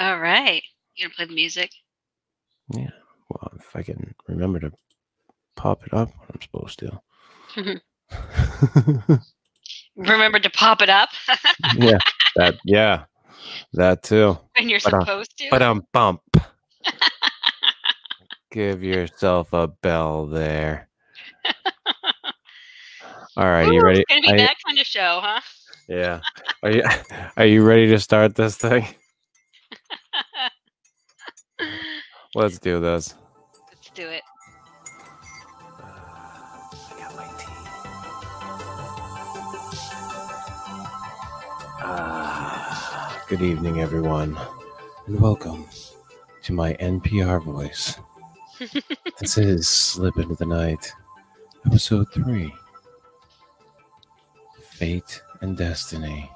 All right. You gonna play the music? Yeah. Well, if I can remember to pop it up when I'm supposed to. Remember to pop it up yeah. That. Yeah. That too. when you're But, uh, supposed to. But um, bump. Give yourself a bell there. All right, Ooh, you ready? It's gonna be you- that kind of show, huh? yeah. Are you Are you ready to start this thing? Let's do this. Let's do it. I got my tea. Ah, good evening, everyone, and welcome to my NPR voice. this is Slip Into the Night, episode three Fate and Destiny.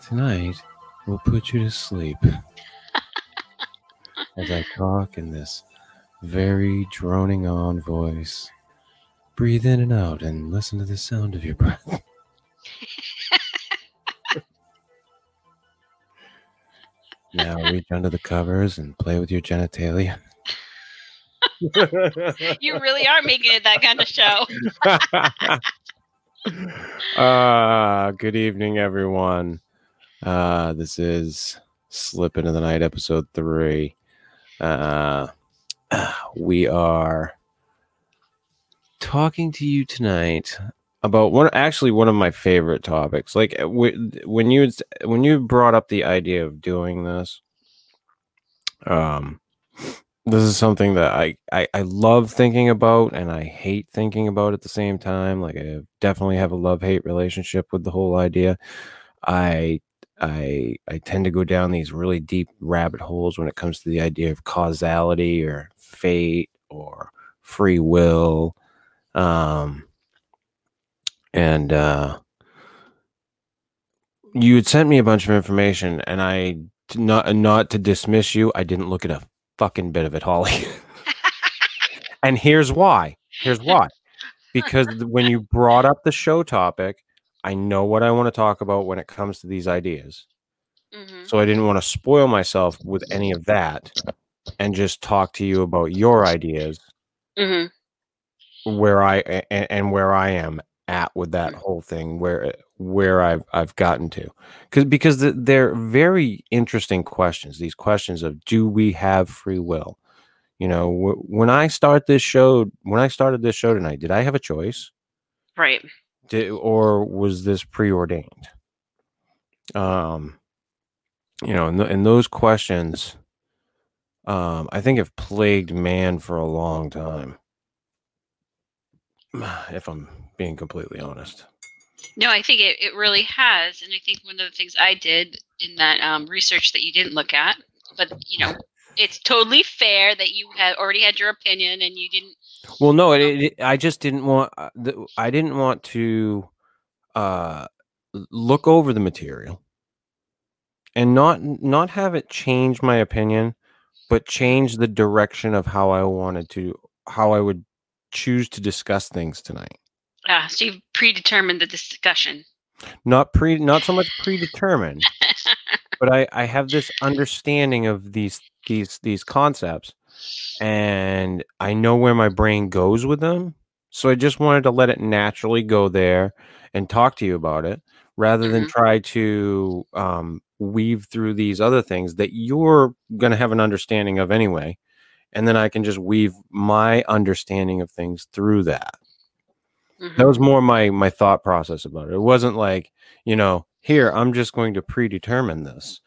Tonight, we'll put you to sleep as I talk in this very droning on voice. Breathe in and out and listen to the sound of your breath. now reach under the covers and play with your genitalia. You really are making it that kind of show. uh, good evening, everyone. Uh, this is Slip Into the Night, episode three. Uh, we are talking to you tonight about one, actually, one of my favorite topics. Like uh, when you when you brought up the idea of doing this, um, this is something that I, I I love thinking about and I hate thinking about at the same time. Like I definitely have a love hate relationship with the whole idea. I I I tend to go down these really deep rabbit holes when it comes to the idea of causality or fate or free will. Um and uh you had sent me a bunch of information and I not not to dismiss you, I didn't look at a fucking bit of it, Holly. and here's why. Here's why. Because when you brought up the show topic, I know what I want to talk about when it comes to these ideas. hmm So I didn't want to spoil myself with any of that and just talk to you about your ideas hmm where I and, and where I am at with that whole thing where where I've I've gotten to. Because because the, they're very interesting questions these questions of do we have free will? You know wh- when I start this show when I started this show tonight did I have a choice? Right. Did, or was this preordained um you know and, th- and those questions um i think have plagued man for a long time if i'm being completely honest No, I think it, it really has. And I think one of the things I did in that um, research that you didn't look at, but you know, it's totally fair that you had already had your opinion and you didn't. Well no it, it, i just didn't want uh, i didn't want to uh look over the material and not not have it change my opinion but change the direction of how i wanted to how i would choose to discuss things tonight Uh, so you've predetermined the discussion. not pre not so much predetermined but i i have this understanding of these these these concepts and i know where my brain goes with them so i just wanted to let it naturally go there and talk to you about it rather than Mhm. try to um, weave through these other things that you're going to have an understanding of anyway and then i can just weave my understanding of things through that Mhm. that was more my my thought process about it it wasn't like you know here i'm just going to predetermine this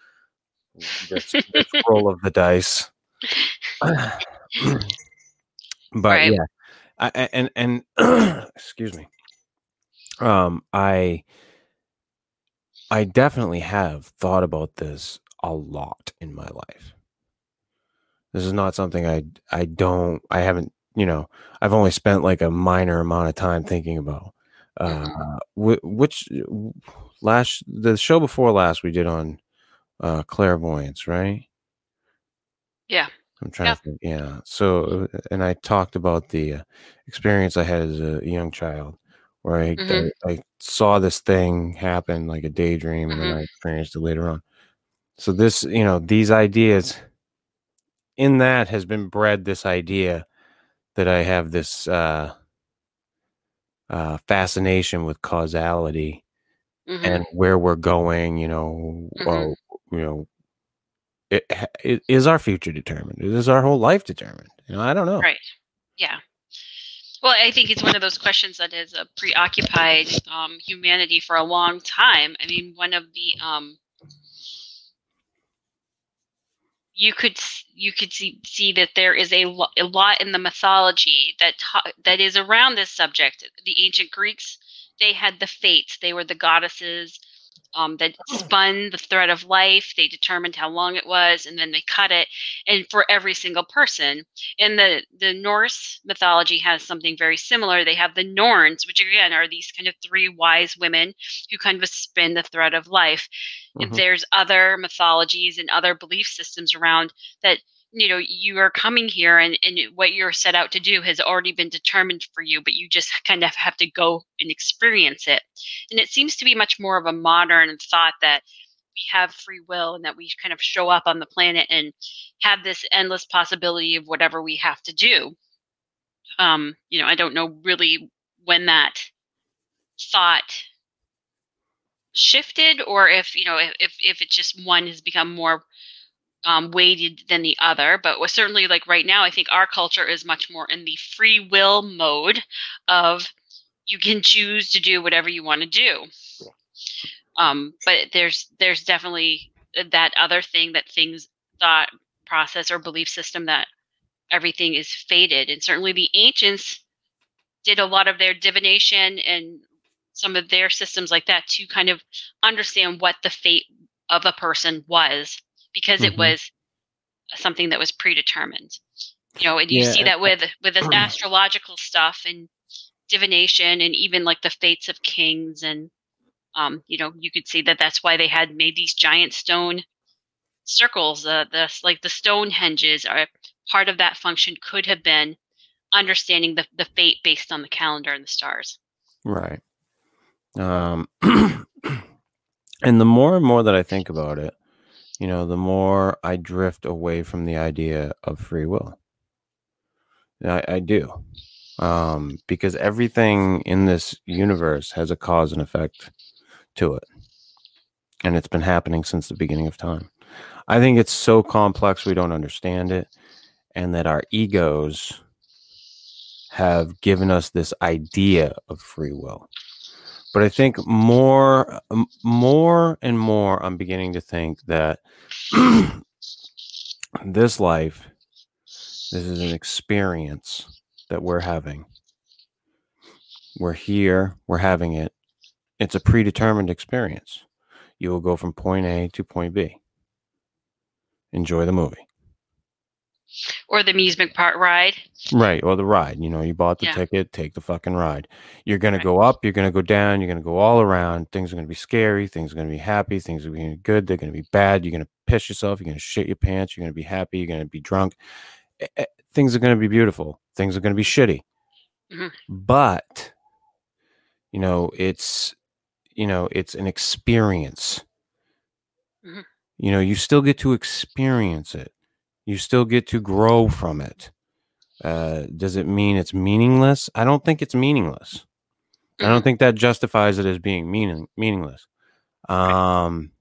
this, this roll of the dice but Right. yeah I, and and excuse me. Um i i definitely have thought about this a lot in my life. This is not something i i don't i haven't you know i've only spent like a minor amount of time thinking about uh which last the show before last we did on uh clairvoyance right Yeah. i'm trying Yeah. to think yeah so uh, and i talked about the uh, experience i had as a young child where I, Mhm. I i saw this thing happen like a daydream and then Mhm. i experienced it later on So this, you know, these ideas in that has been bred this idea that I have this uh, uh, fascination with causality Mhm. and where we're going. You know, Mhm. well, you know, it, it is our future determined? Is our whole life determined? You know, I don't know. Right. Yeah. Well, I think it's one of those questions that has uh, preoccupied um, humanity for a long time. I mean, one of the um, you could you could see see that there is a, lo- a lot in the mythology that ta- that is around this subject. The ancient Greeks they had the fates; they were the goddesses um, that spun the thread of life. They determined how long it was, and then they cut it. And for every single person, and the the Norse mythology has something very similar. They have the Norns, which again are these kind of three wise women who kind of spin the thread of life. And Mhm. there's other mythologies and other belief systems around that you know you are coming here and, and what you're set out to do has already been determined for you but you just kind of have to go and experience it. And it seems to be much more of a modern thought that we have free will and that we kind of show up on the planet and have this endless possibility of whatever we have to do. Um you know i don't know really when that thought shifted or if you know if if, if it's just one has become more um, weighted than the other but was certainly like right now i think our culture is much more in the free will mode of you can choose to do whatever you want to do um, but there's there's definitely that other thing that things thought process or belief system that everything is fated and certainly the ancients did a lot of their divination and some of their systems like that to kind of understand what the fate of a person was because it Mhm. was something that was predetermined you know and you Yeah, see that with with this astrological stuff and divination and even like the fates of kings and um you know you could see that that's why they had made these giant stone circles uh, the like the stone henges are part of that function could have been understanding the, the fate based on the calendar and the stars Right. Um, and the more and more that I think about it, you know, the more I drift away from the idea of free will. I, I do. Um, because everything in this universe has a cause and effect to it. And it's been happening since the beginning of time. I think it's so complex we don't understand it, and that our egos have given us this idea of free will. But I think more, more and more, I'm beginning to think that this life, this is an experience that we're having. We're here, we're having it. It's a predetermined experience. You will go from point A to point B. Enjoy the movie. Or the amusement park ride Right. Or the ride. You know, you bought the Yeah. ticket, take the fucking ride. You're going Right. to go up, you're going to go down, you're going to go all around. Things are going to be scary, things are going to be happy, things are going to be good, they're going to be bad. You're going to piss yourself, you're going to shit your pants, you're going to be happy, you're going to be drunk. Eh, eh, Things are going to be beautiful, things are going to be shitty. Mhm. But, you know, it's, you know, it's an experience. Mhm. You know, you still get to experience it, you still get to grow from it. Uh, does it mean it's meaningless? I don't think it's meaningless. I don't think that justifies it as being meaning meaningless. Um,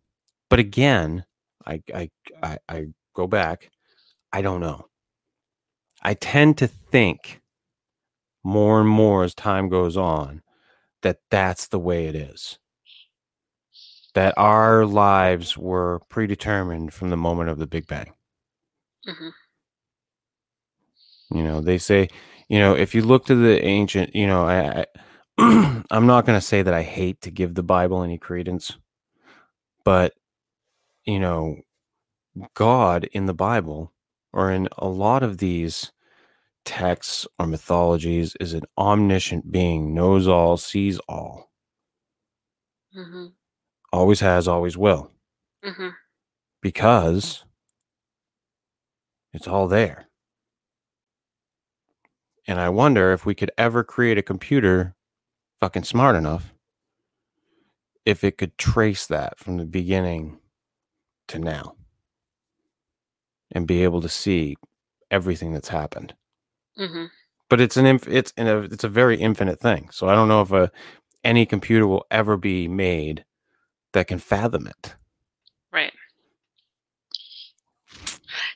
but again, I, I I I go back. I don't know. I tend to think more and more as time goes on that that's the way it is. That our lives were predetermined from the moment of the Big Bang. Mhm. You know, they say, you know, if you look to the ancient, you know, I, I I'm not going to say that I hate to give the Bible any credence, but you know, God in the Bible or in a lot of these texts or mythologies is an omniscient being, knows all, sees all, Mhm. always has, always will, Mhm. because it's all there. And I wonder if we could ever create a computer fucking smart enough if it could trace that from the beginning to now and be able to see everything that's happened. hmm But it's an inf- it's in a it's a very infinite thing. So I don't know if a any computer will ever be made that can fathom it. Right.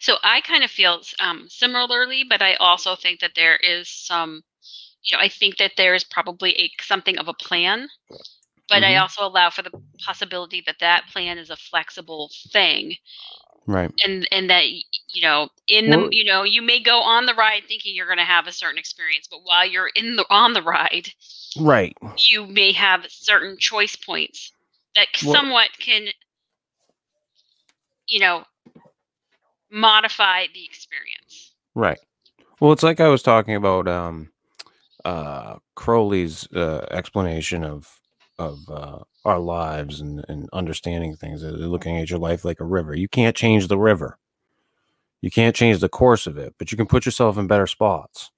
So I kind of feel um, similarly, but I also think that there is some, you know, I think that there is probably a something of a plan, but I Mhm. also allow for the possibility that that plan is a flexible thing, Right. and and that you know, in the Well- you know, you may go on the ride thinking you're going to have a certain experience, but while you're in the on the ride, Right. you may have certain choice points that Well- somewhat can you know modify the experience Right. Well, it's like I was talking about um uh Crowley's uh explanation of of uh our lives and, and understanding things, uh, looking at your life like a river. You can't change the river. You can't change the course of it, but you can put yourself in better spots.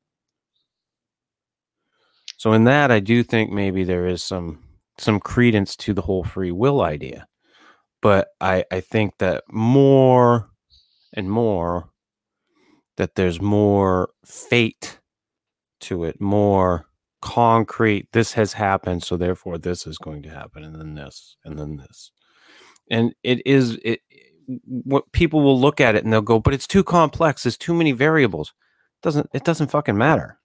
So in that I do think maybe there is some some credence to the whole free will idea. But I I think that more and more that there's more fate to it, more concrete. This has happened, so therefore this is going to happen, and then this, and then this. And it is it what people will look at it and they'll go, but it's too complex, there's too many variables. It Doesn't it doesn't fucking matter.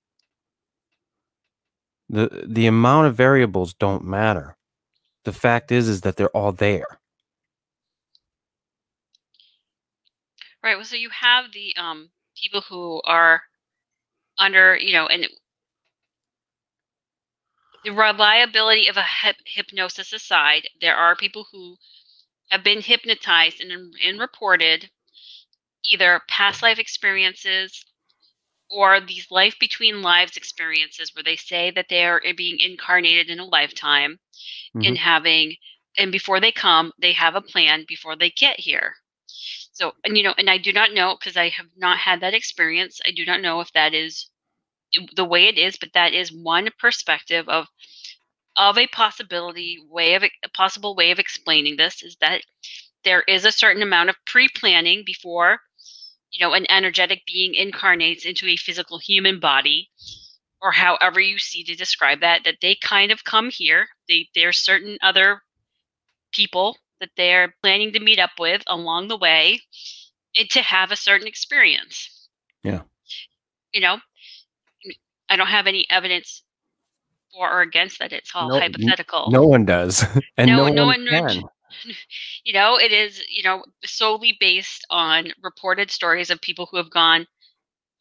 The the amount of variables don't matter. The fact is is that they're all there. Right well so you have the um people who are under you know and the reliability of a hyp- hypnosis aside there are people who have been hypnotized and, and reported either past life experiences or these life between lives experiences where they say that they are being incarnated in a lifetime and having and before they come they have a plan before they get here so and you know and i do not know because i have not had that experience i do not know if that is the way it is but that is one perspective of of a possibility way of a possible way of explaining this is that there is a certain amount of pre-planning before you know an energetic being incarnates into a physical human body or however you see to describe that that they kind of come here they there's certain other people that they're planning to meet up with along the way and to have a certain experience Yeah. you know i don't have any evidence for or against that it's all No- hypothetical No one does. and No- no, no one one- can. you know it is you know solely based on reported stories of people who have gone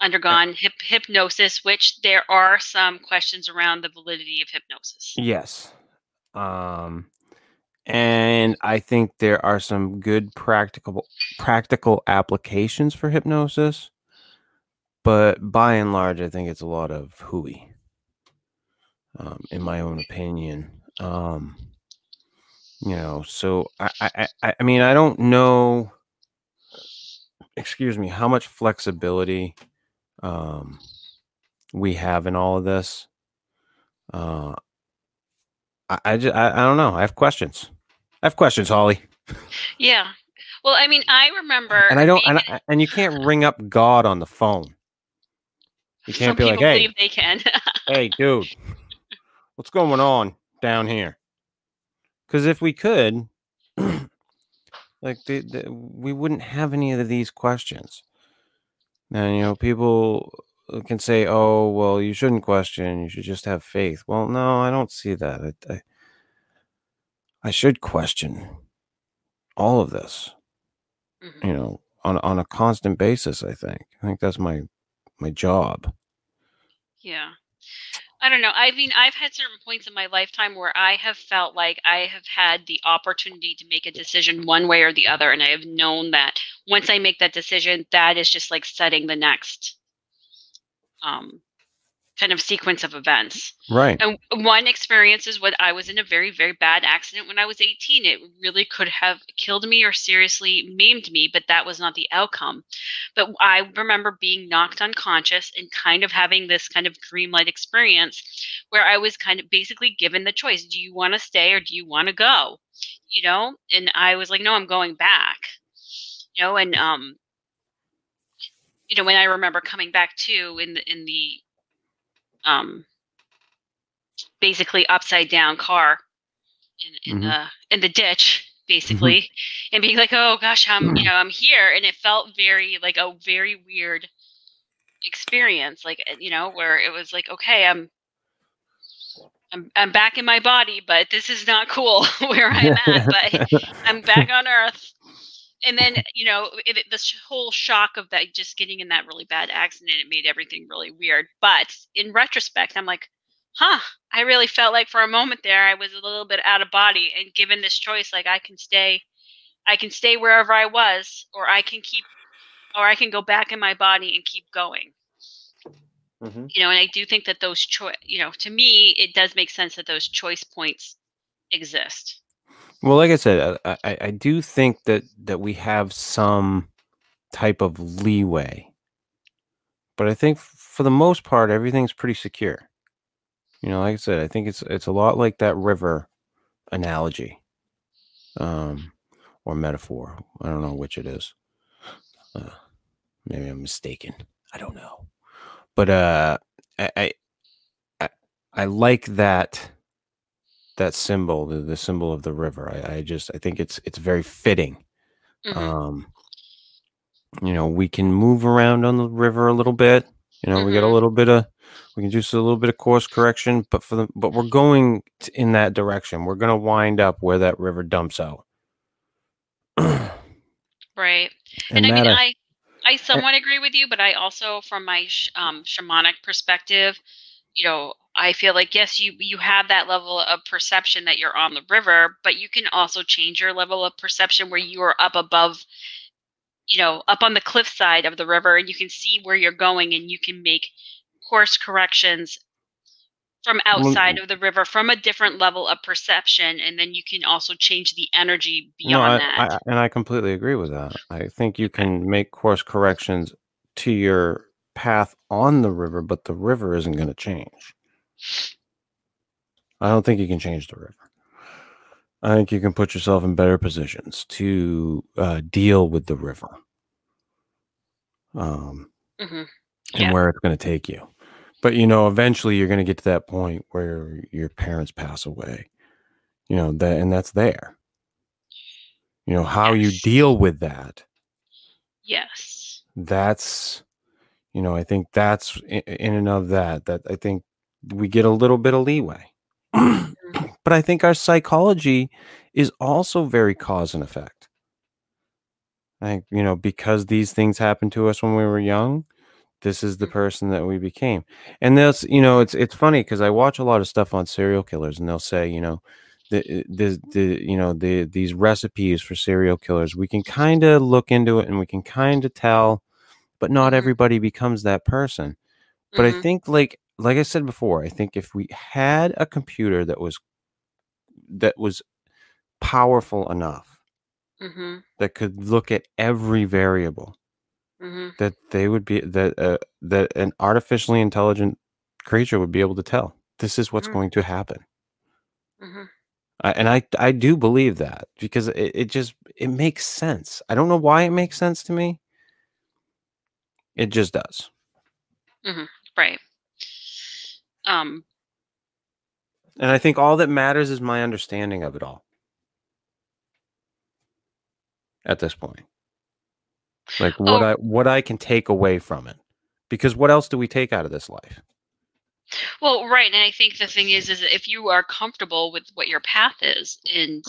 undergone hip, hypnosis which there are some questions around the validity of hypnosis Yes. Um and I think there are some good practical practical applications for hypnosis. But by and large, I think it's a lot of hooey. Um, in my own opinion. Um you know, so I, I I mean I don't know excuse me, how much flexibility um we have in all of this. Uh I, I just I, I don't know. I have questions. I have questions, Holly. yeah well i mean i remember And I don't and, I, and you can't ring up God on the phone. You can't be like, "Hey, believe they can. hey, dude, what's going on down here?" Because if we could, like, the, the, we wouldn't have any of these questions. And you know, people can say, "Oh, well, you shouldn't question. You should just have faith." Well, no, I don't see that. I, I, I should question all of this. Mhm. You know, on on a constant basis. I think. I think that's my my job. Yeah. I don't know. I mean, I've had certain points in my lifetime where I have felt like I have had the opportunity to make a decision one way or the other. And I have known that once I make that decision, that is just like setting the next um, kind of sequence of events. Right. And one experience is when I was in a very, very bad accident when I was 18. It really could have killed me or seriously maimed me, but that was not the outcome. But I remember being knocked unconscious and kind of having this kind of dreamlike experience where I was kind of basically given the choice do you want to stay or do you want to go? You know? And I was like, no, I'm going back. you know, and um, you know, when I remember coming back too in the in the um, basically upside down car in in Mhm. the in the ditch basically and being like oh gosh i'm you know i'm here and it felt very like a very weird experience like uh, you know where it was like okay i'm i'm i'm back in my body but this is not cool where i'm at but i'm back on earth and then you know it, it- the sh- whole shock of that just getting in that really bad accident it made everything really weird. But in retrospect i'm like huh i really felt like for a moment there i was a little bit out of body and given this choice like i can stay i can stay wherever i was or i can keep or i can go back in my body and keep going. Mhm. you know and i do think that those choice you know to me it does make sense that those choice points exist Well, like I said, I, I, I do think that that we have some type of leeway, but I think for the most part, everything's pretty secure. You know, like I said, I think it's it's a lot like that river analogy, um, or metaphor. I don't know which it is. Uh, maybe I'm mistaken. I don't know, but uh, I I I, I like that that symbol, the, the symbol of the river. I, I just I think it's it's very fitting. Mhm. Um, you know, we can move around on the river a little bit. You know, we get a Mhm. little bit of we can do a little bit of course correction, but for the but we're going in that direction. We're going to wind up where that river dumps out. right and, I mean, I, I I somewhat agree with you, but I also, from my sh- um, shamanic perspective, you know, I feel like yes, you you have that level of perception that you're on the river, but you can also change your level of perception where you are up above, you know, up on the cliffside of the river, and you can see where you're going, and you can make course corrections from outside of the river from a different level of perception, and then you can also change the energy no, beyond I, that. I and I completely agree with that. I think you can make course corrections to your path on the river, but the river isn't going to change. I don't think you can change the river. I think you can put yourself in better positions to uh, deal with the river um, hmm and where it's going to take you. But you know, eventually you're going to get to that point where your parents pass away. You know that, and that's there. You know how you deal with that. Yes. That's, you know, I think that's in, in and of that. That I think we get a little bit of leeway. but I think our psychology is also very cause and effect. I think, you know, because these things happened to us when we were young, this is the Mhm. person that we became. And that's, you know, it's it's funny because I watch a lot of stuff on serial killers and they'll say, you know, the the, the you know, the these recipes for serial killers, we can kind of look into it and we can kind of tell, but not Mhm. everybody becomes that person. But I Mhm. think like like I said before, I think if we had a computer that was that was powerful enough Mhm. that could look at every variable Mhm. that they would be that uh, that an artificially intelligent creature would be able to tell this is what's Mhm. going to happen Mhm. I, and i i do believe that because it, it just it makes sense i don't know why it makes sense to me it just does Mhm. Right. Um. and i think all that matters is my understanding of it all at this point like what Oh, i what i can take away from it because what else do we take out of this life well, right. And I think the thing is, is if you are comfortable with what your path is, and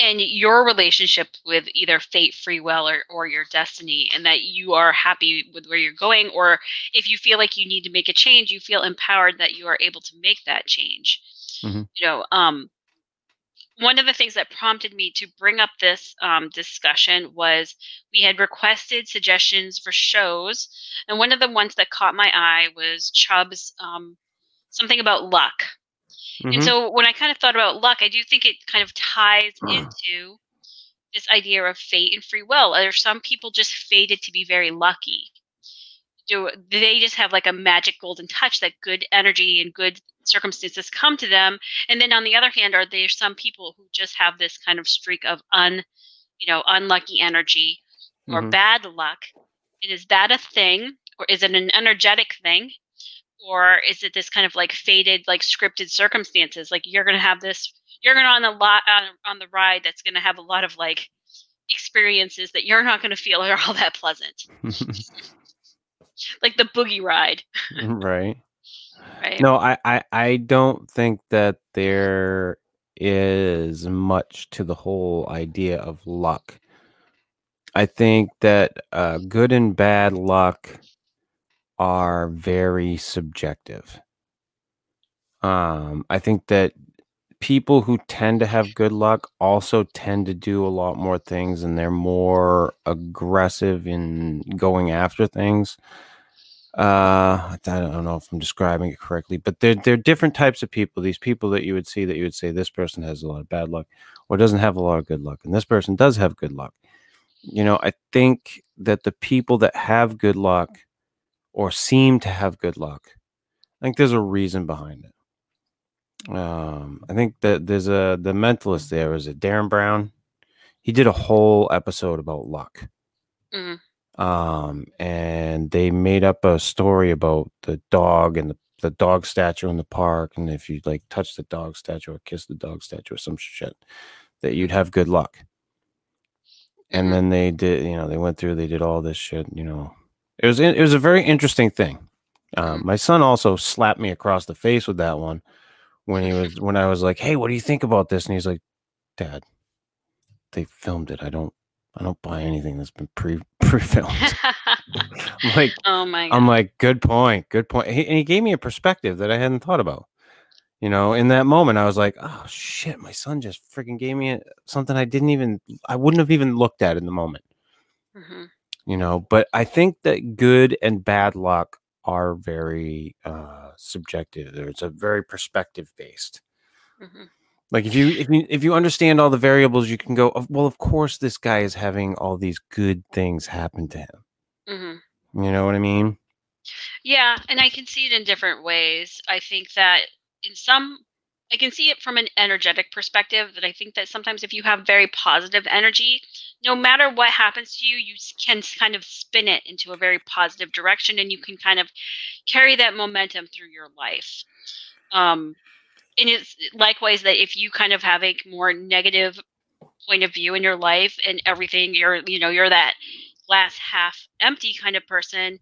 and your relationship with either fate, free will, or, or your destiny, and that you are happy with where you're going, or if you feel like you need to make a change, you feel empowered that you are able to make that change. Mhm. You know, um, one of the things that prompted me to bring up this um, discussion was we had requested suggestions for shows, and one of the ones that caught my eye was Chubb's um, something about luck. And Mhm. so when I kind of thought about luck, I do think it kind of ties into this idea of fate and free will. Are some people just fated to be very lucky? Do, they just have like a magic golden touch that good energy and good circumstances come to them? And then on the other hand, are there some people who just have this kind of streak of un, you know, unlucky energy or Mhm. bad luck? And is that a thing, or is it an energetic thing, or is it this kind of like fated like scripted circumstances? Like you're gonna have this, you're gonna on the lot on, on the ride that's gonna have a lot of like experiences that you're not gonna feel are all that pleasant, like the boogie ride, right. right? No, I, I I don't think that there is much to the whole idea of luck. I think that uh, good and bad luck are very subjective. Um, I think that people who tend to have good luck also tend to do a lot more things and they're more aggressive in going after things. Uh, I don't know if I'm describing it correctly, but they're they're different types of people. These people that you would see that you would say this person has a lot of bad luck or doesn't have a lot of good luck, and this person does have good luck. You know, I think that the people that have good luck or seem to have good luck, I think there's a reason behind it. Um, I think that there's a the mentalist there is it Derren Brown. He did a whole episode about luck Mhm. um, and they made up a story about the dog and the, the dog statue in the park, and if you like touch the dog statue or kiss the dog statue or some shit, that you'd have good luck. And Mhm. then they did, you know, they went through, they did all this shit, you know. It was it was a very interesting thing. Um, my son also slapped me across the face with that one when he was when I was like, "Hey, what do you think about this?" And he's like, "Dad, they filmed it. I don't I don't buy anything that's been pre pre filmed." I'm like oh my god. I'm like, good point, good point. He, and he gave me a perspective that I hadn't thought about. You know, in that moment, I was like, oh shit, my son just freaking gave me a, something I didn't even, I wouldn't have even looked at in the moment. Mhm. You know, but I think that good and bad luck are very uh subjective. It's a very perspective based. Mhm. Like if you if you if you understand all the variables, you can go, well, of course this guy is having all these good things happen to him. Mhm. You know what I mean? Yeah, and I can see it in different ways. I think that in some I can see it from an energetic perspective that I think that sometimes if you have very positive energy, no matter what happens to you, you can kind of spin it into a very positive direction and you can kind of carry that momentum through your life. Um and it's likewise that if you kind of have a more negative point of view in your life and everything you're you know you're that glass half empty kind of person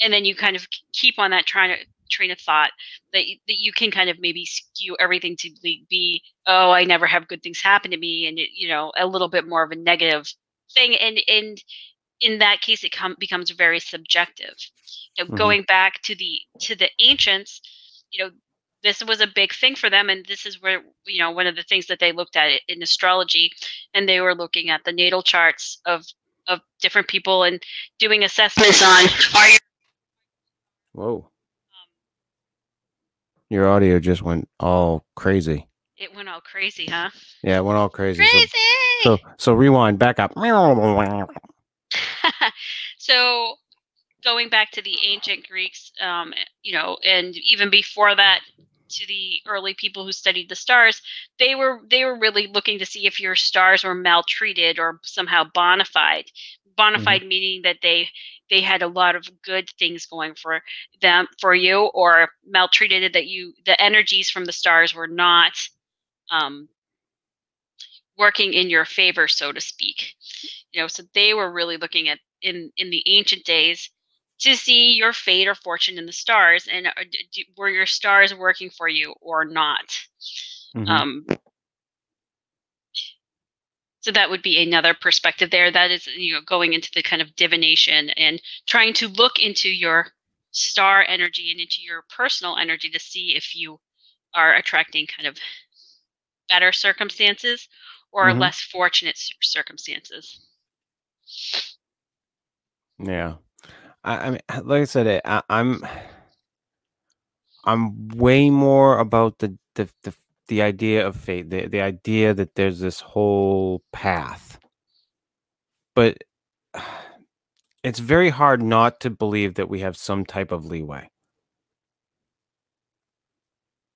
and then you kind of keep on that trying to train of thought that you, that you can kind of maybe skew everything to be, oh I never have good things happen to me and it, you know a little bit more of a negative thing and and in that case it com- becomes very subjective you know, Mhm. going back to the to the ancients you know this was a big thing for them and this is where you know one of the things that they looked at in astrology and they were looking at the natal charts of of different people and doing assessments on are you Whoa. Your audio just went all crazy. it went all crazy huh Yeah, it went all crazy. Crazy So, so, rewind back up. so going back to the ancient greeks um, you know and even before that to the early people who studied the stars they were they were really looking to see if your stars were maltreated or somehow bona fide bona fide meaning that they they had a lot of good things going for them for you or maltreated that you the energies from the stars were not um, working in your favor so to speak you know so they were really looking at in in the ancient days to see your fate or fortune in the stars and uh, d- were your stars working for you or not Mhm. um so that would be another perspective there. That is you know going into the kind of divination and trying to look into your star energy and into your personal energy to see if you are attracting kind of better circumstances or Mhm. less fortunate circumstances. Yeah, I, I mean, like I said, I, I'm, I'm way more about the the the, the idea of fate, the the idea that there's this whole path, but it's very hard not to believe that we have some type of leeway,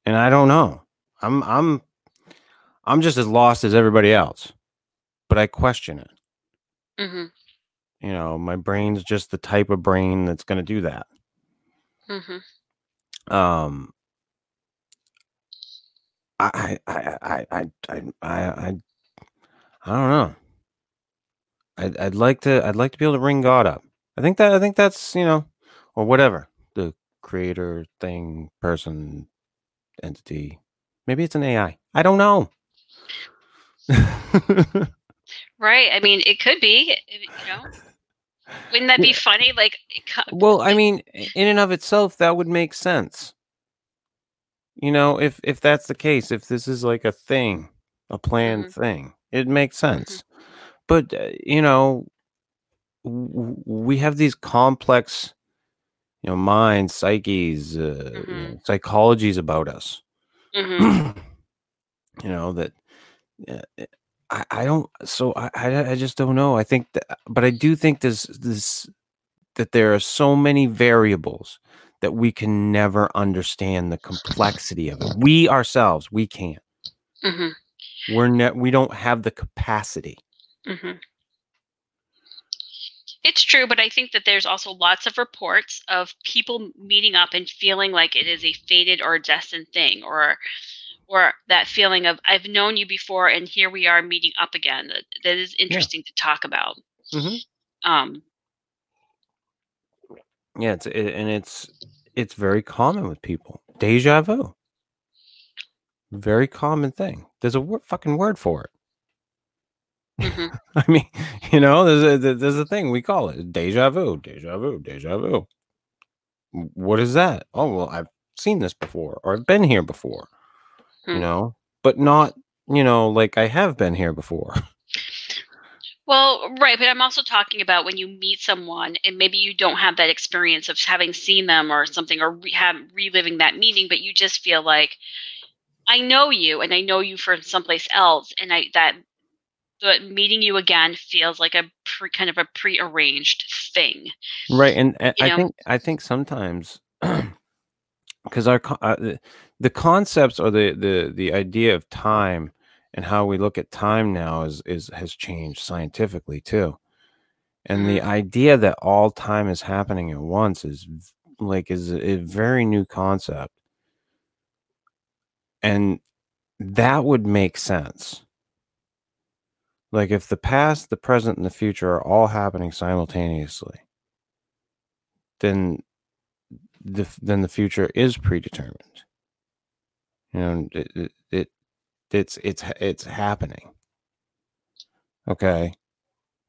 and I don't know. I'm I'm I'm just as lost as everybody else, but I question it. hmm you know, my brain's just the type of brain that's going to do that. Mm-hmm. Um, I, I, I, I, I, I, I, don't know. I'd, I'd like to, I'd like to be able to ring God up. I think that, I think that's, you know, or whatever the creator thing, person, entity. Maybe it's an AI. I don't know. right. I mean, it could be. You know, wouldn't that be funny? Like, well, I mean, in and of itself, that would make sense. You know, if if that's the case, if this is like a thing, a planned mm-hmm. thing, it makes mm-hmm. sense. Mm-hmm. But uh, you know, w- we have these complex, you know, minds, psyches, uh, mm-hmm. you know, psychologies about us. Mm-hmm. you know that. Uh, I, I don't. So I, I I just don't know. I think that, but I do think there's this that there are so many variables that we can never understand the complexity of it. We ourselves, we can't. Mm-hmm. We're ne- we don't have the capacity. Mm-hmm. It's true, but I think that there's also lots of reports of people meeting up and feeling like it is a fated or destined thing, or or that feeling of I've known you before and here we are meeting up again. That, that is interesting yeah. to talk about. Mm-hmm. Um, yeah, it's it, and it's it's very common with people. Deja vu. Very common thing. There's a word, fucking word for it. Mm-hmm. I mean, you know, there's a there's a thing we call it deja vu, deja vu, deja vu. What is that? Oh well, I've seen this before, or I've been here before. You hmm. know, but not you know like I have been here before. Well, right, but I'm also talking about when you meet someone and maybe you don't have that experience of having seen them or something or re- have reliving that meeting, but you just feel like I know you and I know you from someplace else, and I that but meeting you again feels like a pre, kind of a prearranged thing. Right, and, and I know? think I think sometimes because our uh, the concepts or the the the idea of time and how we look at time now is is has changed scientifically too. And the mm-hmm. idea that all time is happening at once is like is a, very new concept. And that would make sense. Like if the past the present and the future are all happening simultaneously then the then the future is predetermined. You know it, it it's it's it's happening. Okay.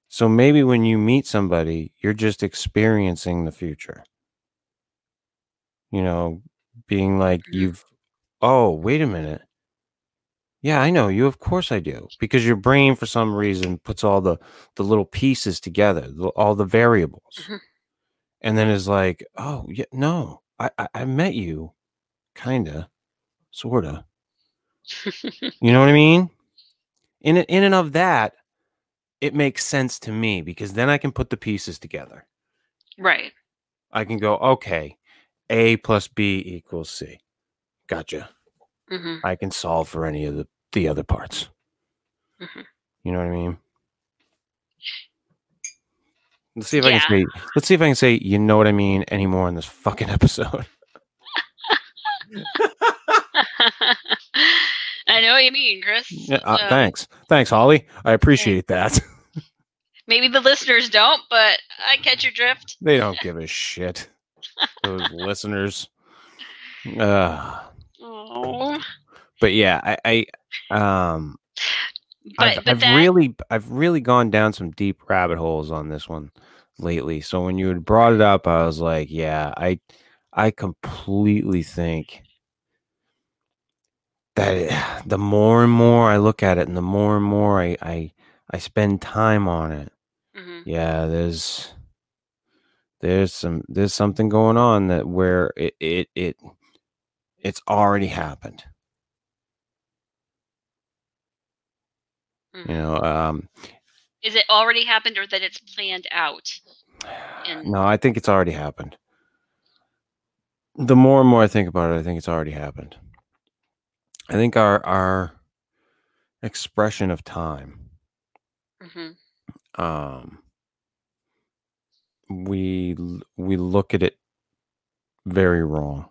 So maybe when you meet somebody, you're just experiencing the future. You know, being like mm-hmm. you've oh, wait a minute. Yeah, I know you. Of course I do. Because your brain for some reason puts all the the little pieces together, all the variables. Mm-hmm. And then is like, "Oh, yeah, no. I I, I met you kind of sort of you know what I mean? In in and of that, it makes sense to me because then I can put the pieces together. Right. I can go, okay, A plus B equals C. Gotcha. Mm-hmm. I can solve for any of the, the other parts. Mm-hmm. You know what I mean? Let's see if yeah. I can say. Let's see if I can say. You know what I mean anymore in this fucking episode. I know what you mean, Chris. Yeah, uh, uh, thanks, thanks, Holly. I appreciate that. Maybe the listeners don't, but I catch your drift. They don't give a shit. Those listeners. Uh, oh. But yeah, I, I um, but, I've, but I've that... really, I've really gone down some deep rabbit holes on this one lately. So when you had brought it up, I was like, yeah, I, I completely think that it, the more and more I look at it, and the more and more I I, I spend time on it, mm-hmm. yeah, there's there's some there's something going on that where it it, it it's already happened. Mm-hmm. You know, um, is it already happened or that it's planned out? In- no, I think it's already happened. The more and more I think about it, I think it's already happened. I think our our expression of time mm-hmm. um we we look at it very wrong,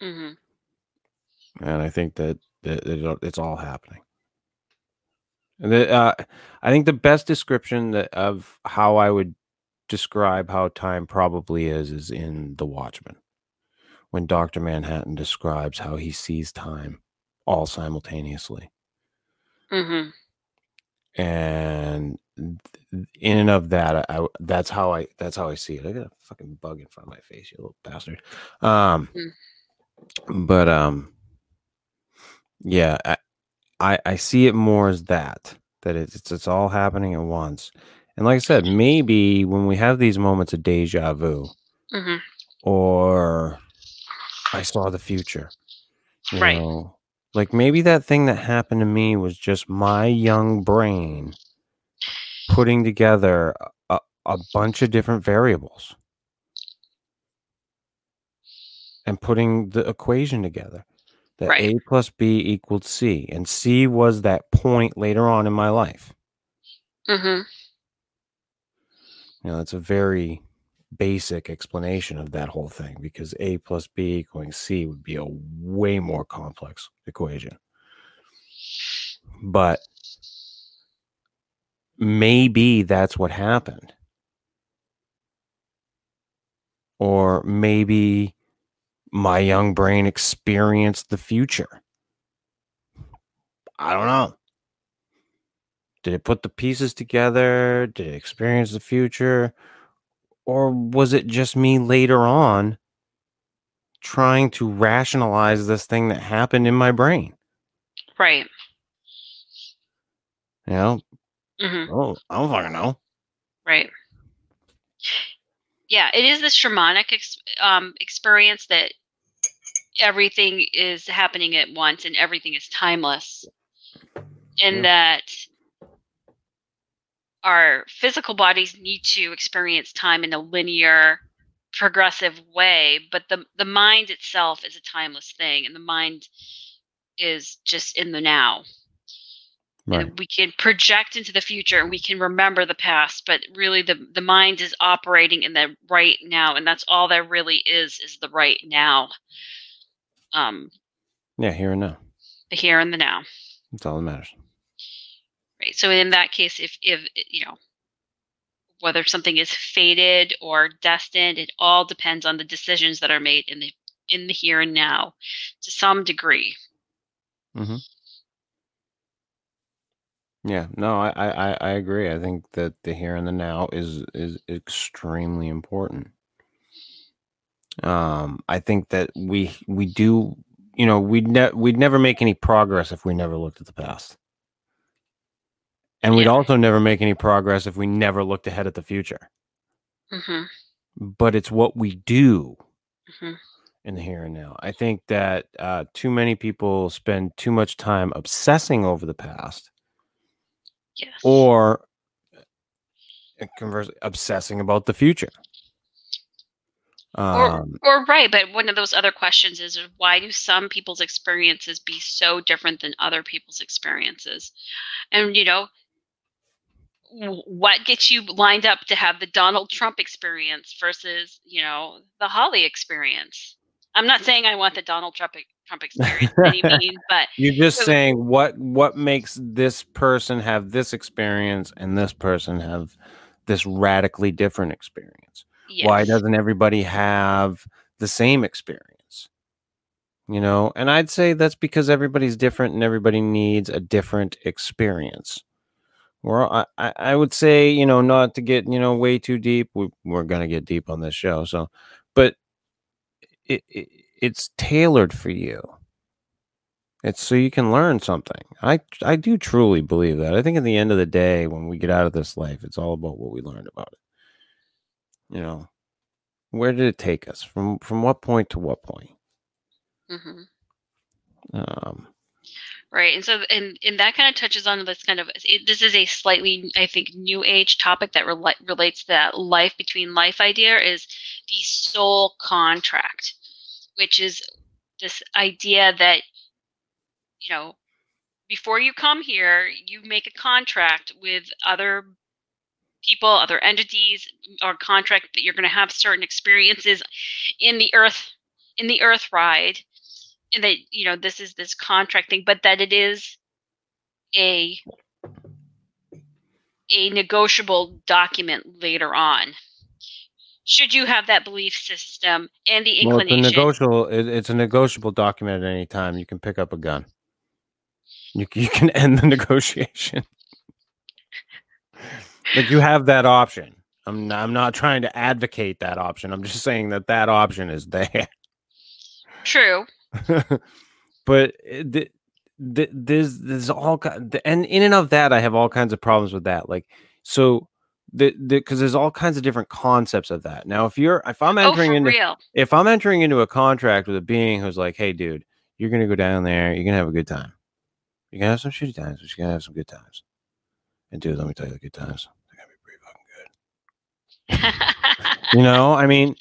hmm and I think that, that it, it's all happening. And the, uh, I think the best description that, of how I would describe how time probably is is in The Watchmen, when Doctor Manhattan describes how he sees time all simultaneously. hmm and in and of that I, that's how i that's how i see it i got a fucking bug in front of my face you little bastard um Mm. but um yeah I, I i see it more as that that it's, it's it's all happening at once and like i said maybe when we have these moments of deja vu hmm or i saw the future Right. know like maybe that thing that happened to me was just my young brain putting together a, a bunch of different variables and putting the equation together that Right. a plus b equaled c and c was that point later on in my life hmm you know it's a very basic explanation of that whole thing because a plus b equaling c would be a way more complex equation. But maybe that's what happened. Or maybe my young brain experienced the future. I don't know. Did it put the pieces together? Did it experience the future or was it just me later on trying to rationalize this thing that happened in my brain Right. you know hmm oh i don't fucking know Right. Yeah, it is this shamanic ex- um, experience that everything is happening at once and everything is timeless, and Yeah. that our physical bodies need to experience time in a linear, progressive way, but the the mind itself is a timeless thing, and the mind is just in the now. right. and we can project into the future and we can remember the past but really the the mind is operating in the right now and that's all there really is is the right now. Um yeah here and now. the here and the now. That's all that matters right so in that case if if you know whether something is fated or destined it all depends on the decisions that are made in the in the here and now to some degree Yeah, no, I, I, I- I agree. I think that the here and the now is is extremely important. Um, I think that we we do, you know, we'd ne- we'd never make any progress if we never looked at the past, and we'd Yeah. also never make any progress if we never looked ahead at the future. hmm But it's what we do hmm in the here and now. I think that uh, too many people spend too much time obsessing over the past yes or uh, conversely obsessing about the future. Um, Or right, but one of those other questions is why do some people's experiences be so different than other people's experiences? And you know, what gets you lined up to have the Donald Trump experience versus, you know, the Holly experience? I'm not saying I want the Donald Trump Trump experience by any means, but you're just so- saying what what makes this person have this experience and this person have this radically different experience. yes. Why doesn't everybody have the same experience? You know, and I'd say that's because everybody's different and everybody needs a different experience. Well, I, I would say, you know, not to get, you know, way too deep. We, we're going to get deep on this show. So, but it, it, it's tailored for you. It's so you can learn something. I I do truly believe that. I think at the end of the day, when we get out of this life, it's all about what we learned about it. You know, where did it take us? From from what point to what point? hmm Um, Right, and so and and that kind of touches on this kind of it, this is a slightly I think new age topic that rela- relates to that life between life idea is the soul contract, which is this idea that you know before you come here you make a contract with other people, other entities, or contract that you're going to have certain experiences in the earth in the earth ride that you know this is this contract thing but that it is a a negotiable document later on should you have that belief system and the inclination? Well, it's a negotiable. It, it's a negotiable document at any time. You can pick up a gun. You you can end the negotiation. like you have that option. I'm not, I'm not trying to advocate that option. I'm just saying that that option is there. true but it- th- th- there's there's all and in and of that, I have all kinds of problems with that. Like so. The, because there's all kinds of different concepts of that. Now, if you're if I'm oh entering for into real if I'm entering into a contract with a being who's like, hey, dude, you're gonna go down there, you're gonna have a good time. You're gonna have some shitty times, but you're gonna have some good times. And dude, let me tell you, the good times they're gonna be pretty fucking good. You know, I mean,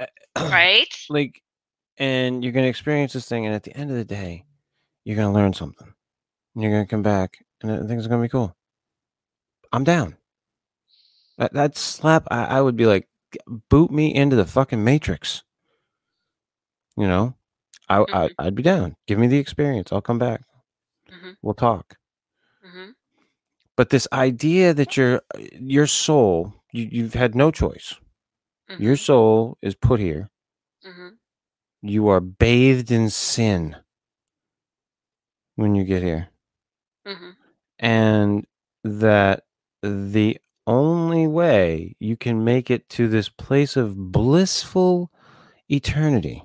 uh, right like, and you're gonna experience this thing, and at the end of the day, you're gonna learn something. And you're gonna come back, and things are gonna be cool. I'm down. That that slap, I, I would be like, boot me into the fucking matrix. You know, I, I Mhm. I'd be down. Give me the experience. I'll come back. Mhm. We'll talk. hmm But this idea that your your soul, you, you've had no choice. Your soul is put here. You are bathed in sin when you get here. hmm and that the only way you can make it to this place of blissful eternity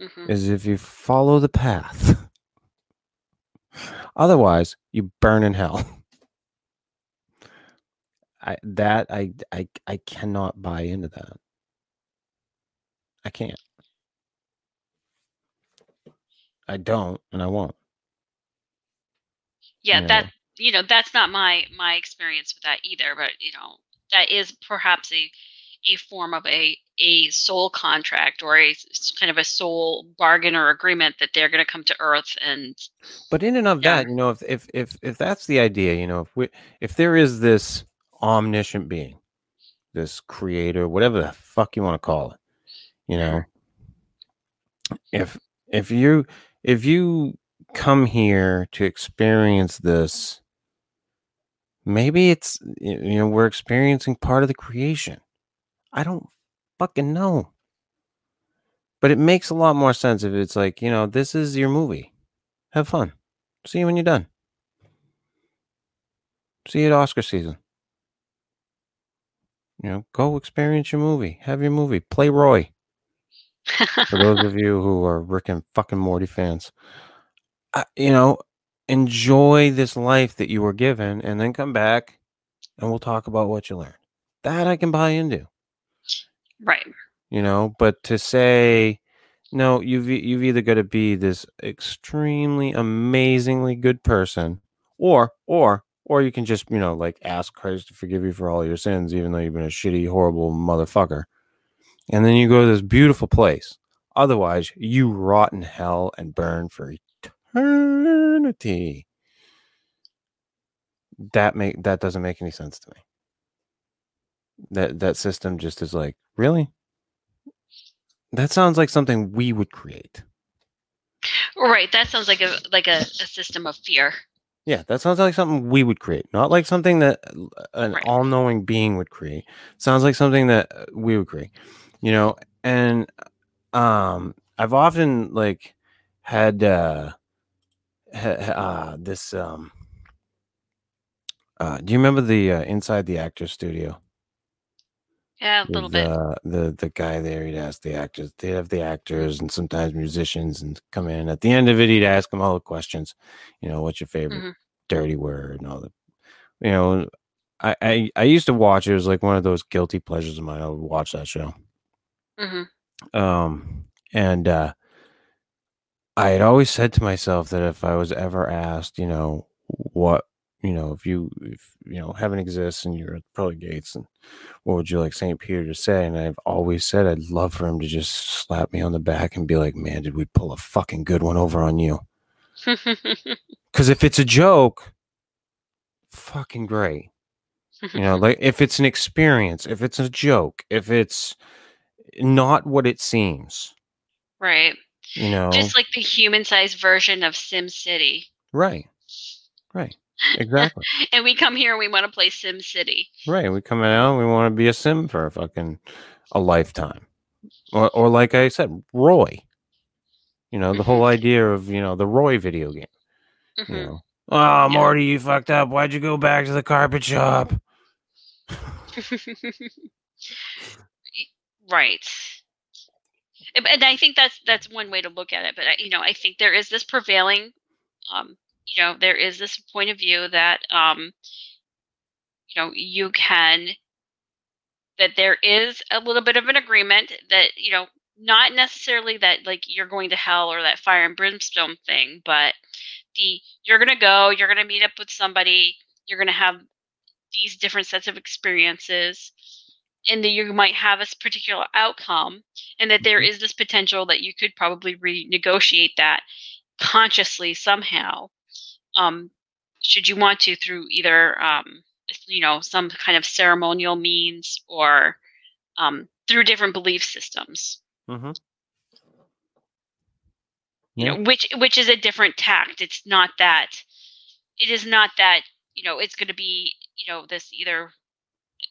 hmm is if you follow the path. Otherwise, you burn in hell. I that I I I cannot buy into that. I can't. I don't, and I won't. yeah Yeah. that you know that's not my my experience with that either but you know that is perhaps a a form of a a soul contract or a kind of a soul bargain or agreement that they're going to come to earth and But in and of Yeah. that, you know, if if if if that's the idea, you know, if we if there is this omniscient being, this creator, whatever the fuck you want to call it, you know, if if you if you come here to experience this, maybe it's you know we're experiencing part of the creation. I don't fucking know. But it makes a lot more sense if it's like, you know, this is your movie. Have fun. See you when you're done. See you at Oscar season. You know, go experience your movie. Have your movie. Play Roy. For those of you who are Rick and fucking Morty fans, uh, you know, enjoy this life that you were given, and then come back, and we'll talk about what you learned. That I can buy into. right you know but to say no you've you've either got to be this extremely amazingly good person or or or you can just you know like ask christ to forgive you for all your sins even though you've been a shitty horrible motherfucker and then you go to this beautiful place. Otherwise you rot in hell and burn for eternity. That make that doesn't make any sense to me. That that system just is like really? That sounds like something we would create. Right that sounds like a like a, a system of fear. Yeah that sounds like something we would create not like something that uh, an Right. all-knowing being would create. Sounds like something that uh, we would create you know and um i've often like had uh, ha- uh this um uh do you remember the uh, inside the actors studio yeah a little with, bit Uh, the the guy there, he'd ask the actors. They'd have the actors and sometimes musicians and come in. At the end of it, he'd ask them all the questions. You know, what's your favorite Mhm. dirty word and all the. You know, I, I I used to watch. It was like one of those guilty pleasures of mine. I would watch that show. Hmm Um, and uh, I had always said to myself that if I was ever asked, you know, what you know, if you if you know heaven exists and you're at the pearly gates, and what would you like Saint Peter to say? And I've always said I'd love for him to just slap me on the back and be like, "Man, did we pull a fucking good one over on you?" Because if it's a joke, fucking great. You know, like if it's an experience, if it's a joke, if it's not what it seems, right. you know. Just like the human-sized version of Sim City. right. Right. Exactly. And we come here and we want to play Sim City. right. We come out, we want to be a sim for a fucking a lifetime. Or or like I said, Roy. You know, the whole Mhm. idea of, you know, the Roy video game. You Mhm. know. Oh, Morty, you fucked up. Why'd you go back to the carpet shop? right. And I think that's that's one way to look at it. But you know, I think there is this prevailing, um, you know, there is this point of view that, um, you know, you can that there is a little bit of an agreement that you know not necessarily that like you're going to hell or that fire and brimstone thing but the you're going to go you're going to meet up with somebody you're going to have these different sets of experiences and that you might have a particular outcome and that there is this potential that you could probably renegotiate that consciously somehow um, should you want to through either um, you know some kind of ceremonial means or um, through different belief systems Mm-hmm. you Yeah. know which which is a different tact it's not that it is not that you know it's going to be you know this either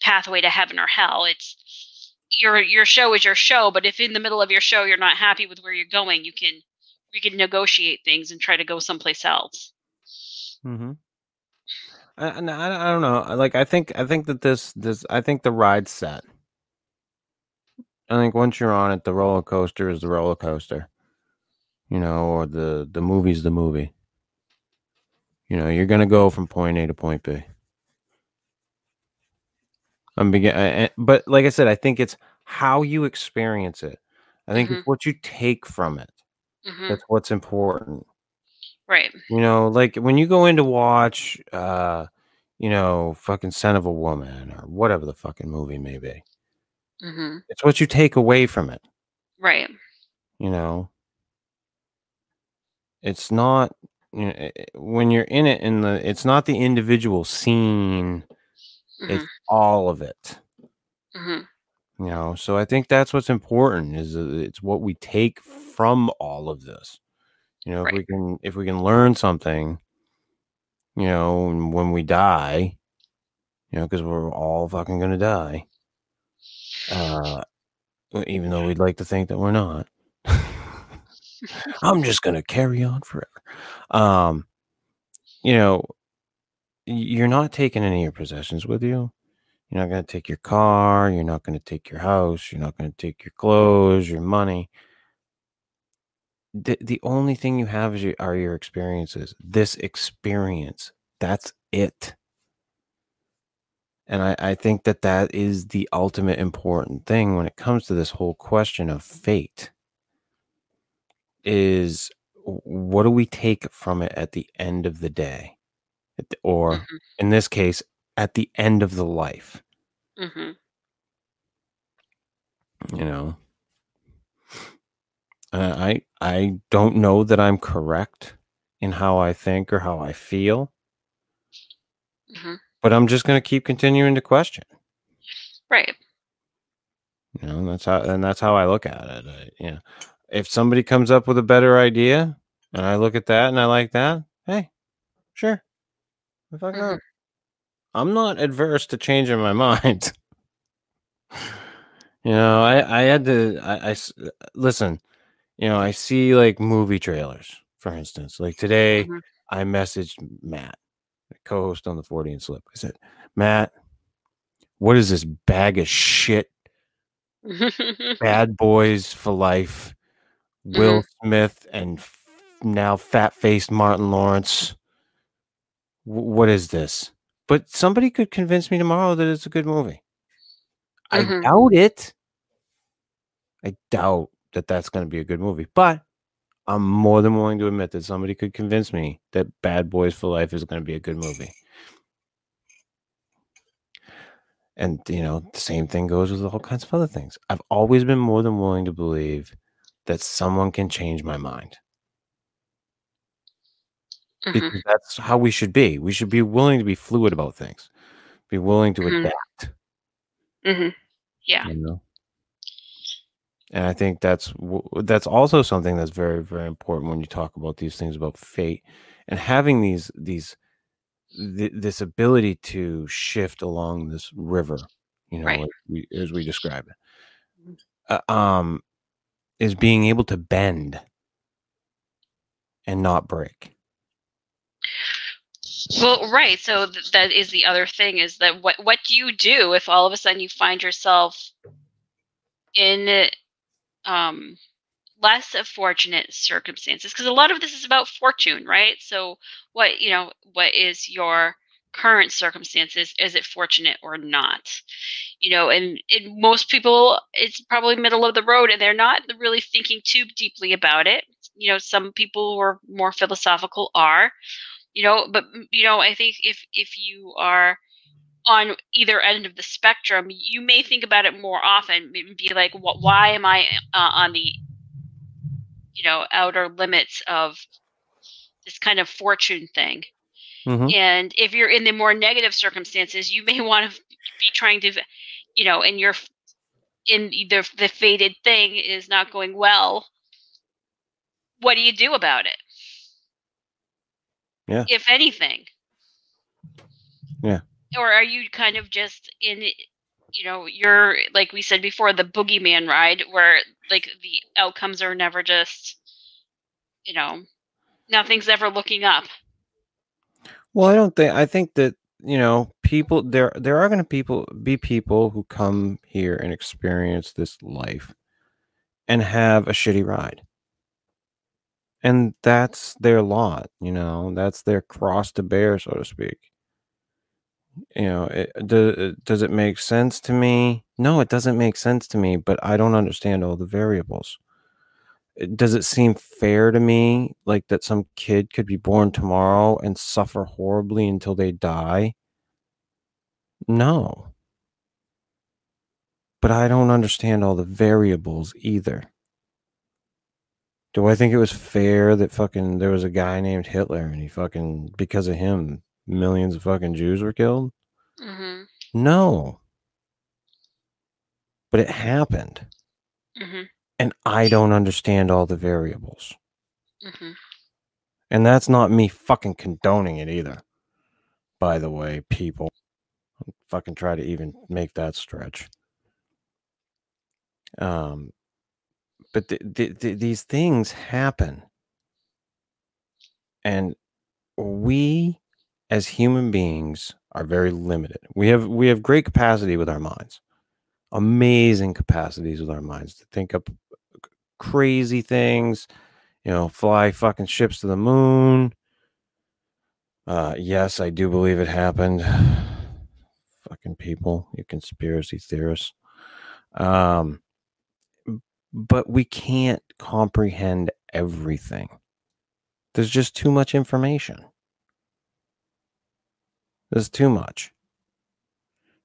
pathway to heaven or hell it's your your show is your show but if in the middle of your show you're not happy with where you're going you can you can negotiate things and try to go someplace else Mm-hmm. I, I, I don't know. Like I think I think that this this I think the ride's set. I think once you're on it, the roller coaster is the roller coaster. You know, or the the movie's the movie. You know, you're gonna go from point A to point B. I'm begin, I- I- but like I said, I think it's how you experience it. I think Mhm. it's what you take from it. hmm That's what's important. right You know, like when you go in to watch, uh, you know, fucking Son of a Woman or whatever the fucking movie may be, hmm it's what you take away from it. right You know, it's not you know, eh, eh, when you're in it in the. It's not the individual scene. Hmm It's all of it. hmm You know, so I think that's what's important. Is it's what we take from all of this. You know, if we can if we can learn something, you know, when we die, you know, because we're all fucking gonna die. Uh, even though we'd like to think that we're not. I'm just gonna carry on forever. Um, you know, you're not taking any of your possessions with you. You're not gonna take your car. You're not gonna take your house. You're not gonna take your clothes, your money. The the only thing you have is your, are your experiences. This experience. That's it. And I, I think that that is the ultimate important thing when it comes to this whole question of fate is what do we take from it at the end of the day or Mhm. in this case at the end of the life. Hmm you know? Uh, i i don't know that i'm correct in how i think or how i feel. Hmm but i'm just going to keep continuing to question. Right. You know that's how and that's how i look at it. I, you know if somebody comes up with a better idea and i look at that and i like that hey sure Mhm. not. i'm not adverse to changing my mind you know i i had to I, I s- listen you know i see like movie trailers for instance like today Mhm. i messaged matt the co-host on the Fortean Slip i said matt what is this bag of shit Bad Boys for Life, Will Smith, and f- now fat faced Martin Lawrence. What is this? But somebody could convince me tomorrow that it's a good movie. I Mhm. doubt it. I doubt that that's going to be a good movie, but I'm more than willing to admit that somebody could convince me that Bad Boys for Life is going to be a good movie. And you know, the same thing goes with all kinds of other things. I've always been more than willing to believe that someone can change my mind Mhm. because that's how we should be. We should be willing to be fluid about things Be willing to Mhm. adapt. hmm Yeah. You know. And I think that's that's also something that's very very important when you talk about these things about fate and having these these th- this ability to shift along this river, you know, Right. like we, as we describe it, Mhm. uh, um, is being able to bend and not break. Well, right. So th- that is the other thing is that what what do you do if all of a sudden you find yourself in um, less fortunate circumstances? Because a lot of this is about fortune, right? So what you know, what is your current circumstances? Is it fortunate or not? You know, and, and most people, it's probably middle of the road, and they're not really thinking too deeply about it. You know, some people who are more philosophical are you know but you know i think if if you are on either end of the spectrum you may think about it more often and be like what why am i uh, on the you know outer limits of this kind of fortune thing Mhm. and if you're in the more negative circumstances you may want to be trying to you know and you're in the the fated thing is not going well what do you do about it Yeah. if anything Yeah. or are you kind of just in you know you're like we said before the boogeyman ride where like the outcomes are never just you know nothing's ever looking up Well, I don't think I think that you know people there there are going to people be people who come here and experience this life and have a shitty ride. And that's their lot, you know, that's their cross to bear so to speak. You know, it, do, uh, does it make sense to me? No, it doesn't make sense to me, but I don't understand all the variables. Uh, does it seem fair to me like that some kid could be born tomorrow and suffer horribly until they die? No. But I don't understand all the variables either. Do I think it was fair that fucking there was a guy named Hitler and he fucking because of him millions of fucking Jews were killed? hmm No. But it happened. hmm And I don't understand all the variables. hmm And that's not me fucking condoning it either. By the way, people fucking try to even make that stretch. Um, but th- th- th- these things happen, and we, as human beings, are very limited. We have we have great capacity with our minds, amazing capacities with our minds to think up crazy things. You know, fly fucking ships to the moon. Uh, yes, I do believe it happened. Fucking people, you conspiracy theorists. Um, but we can't comprehend everything. There's just too much information. There's too much.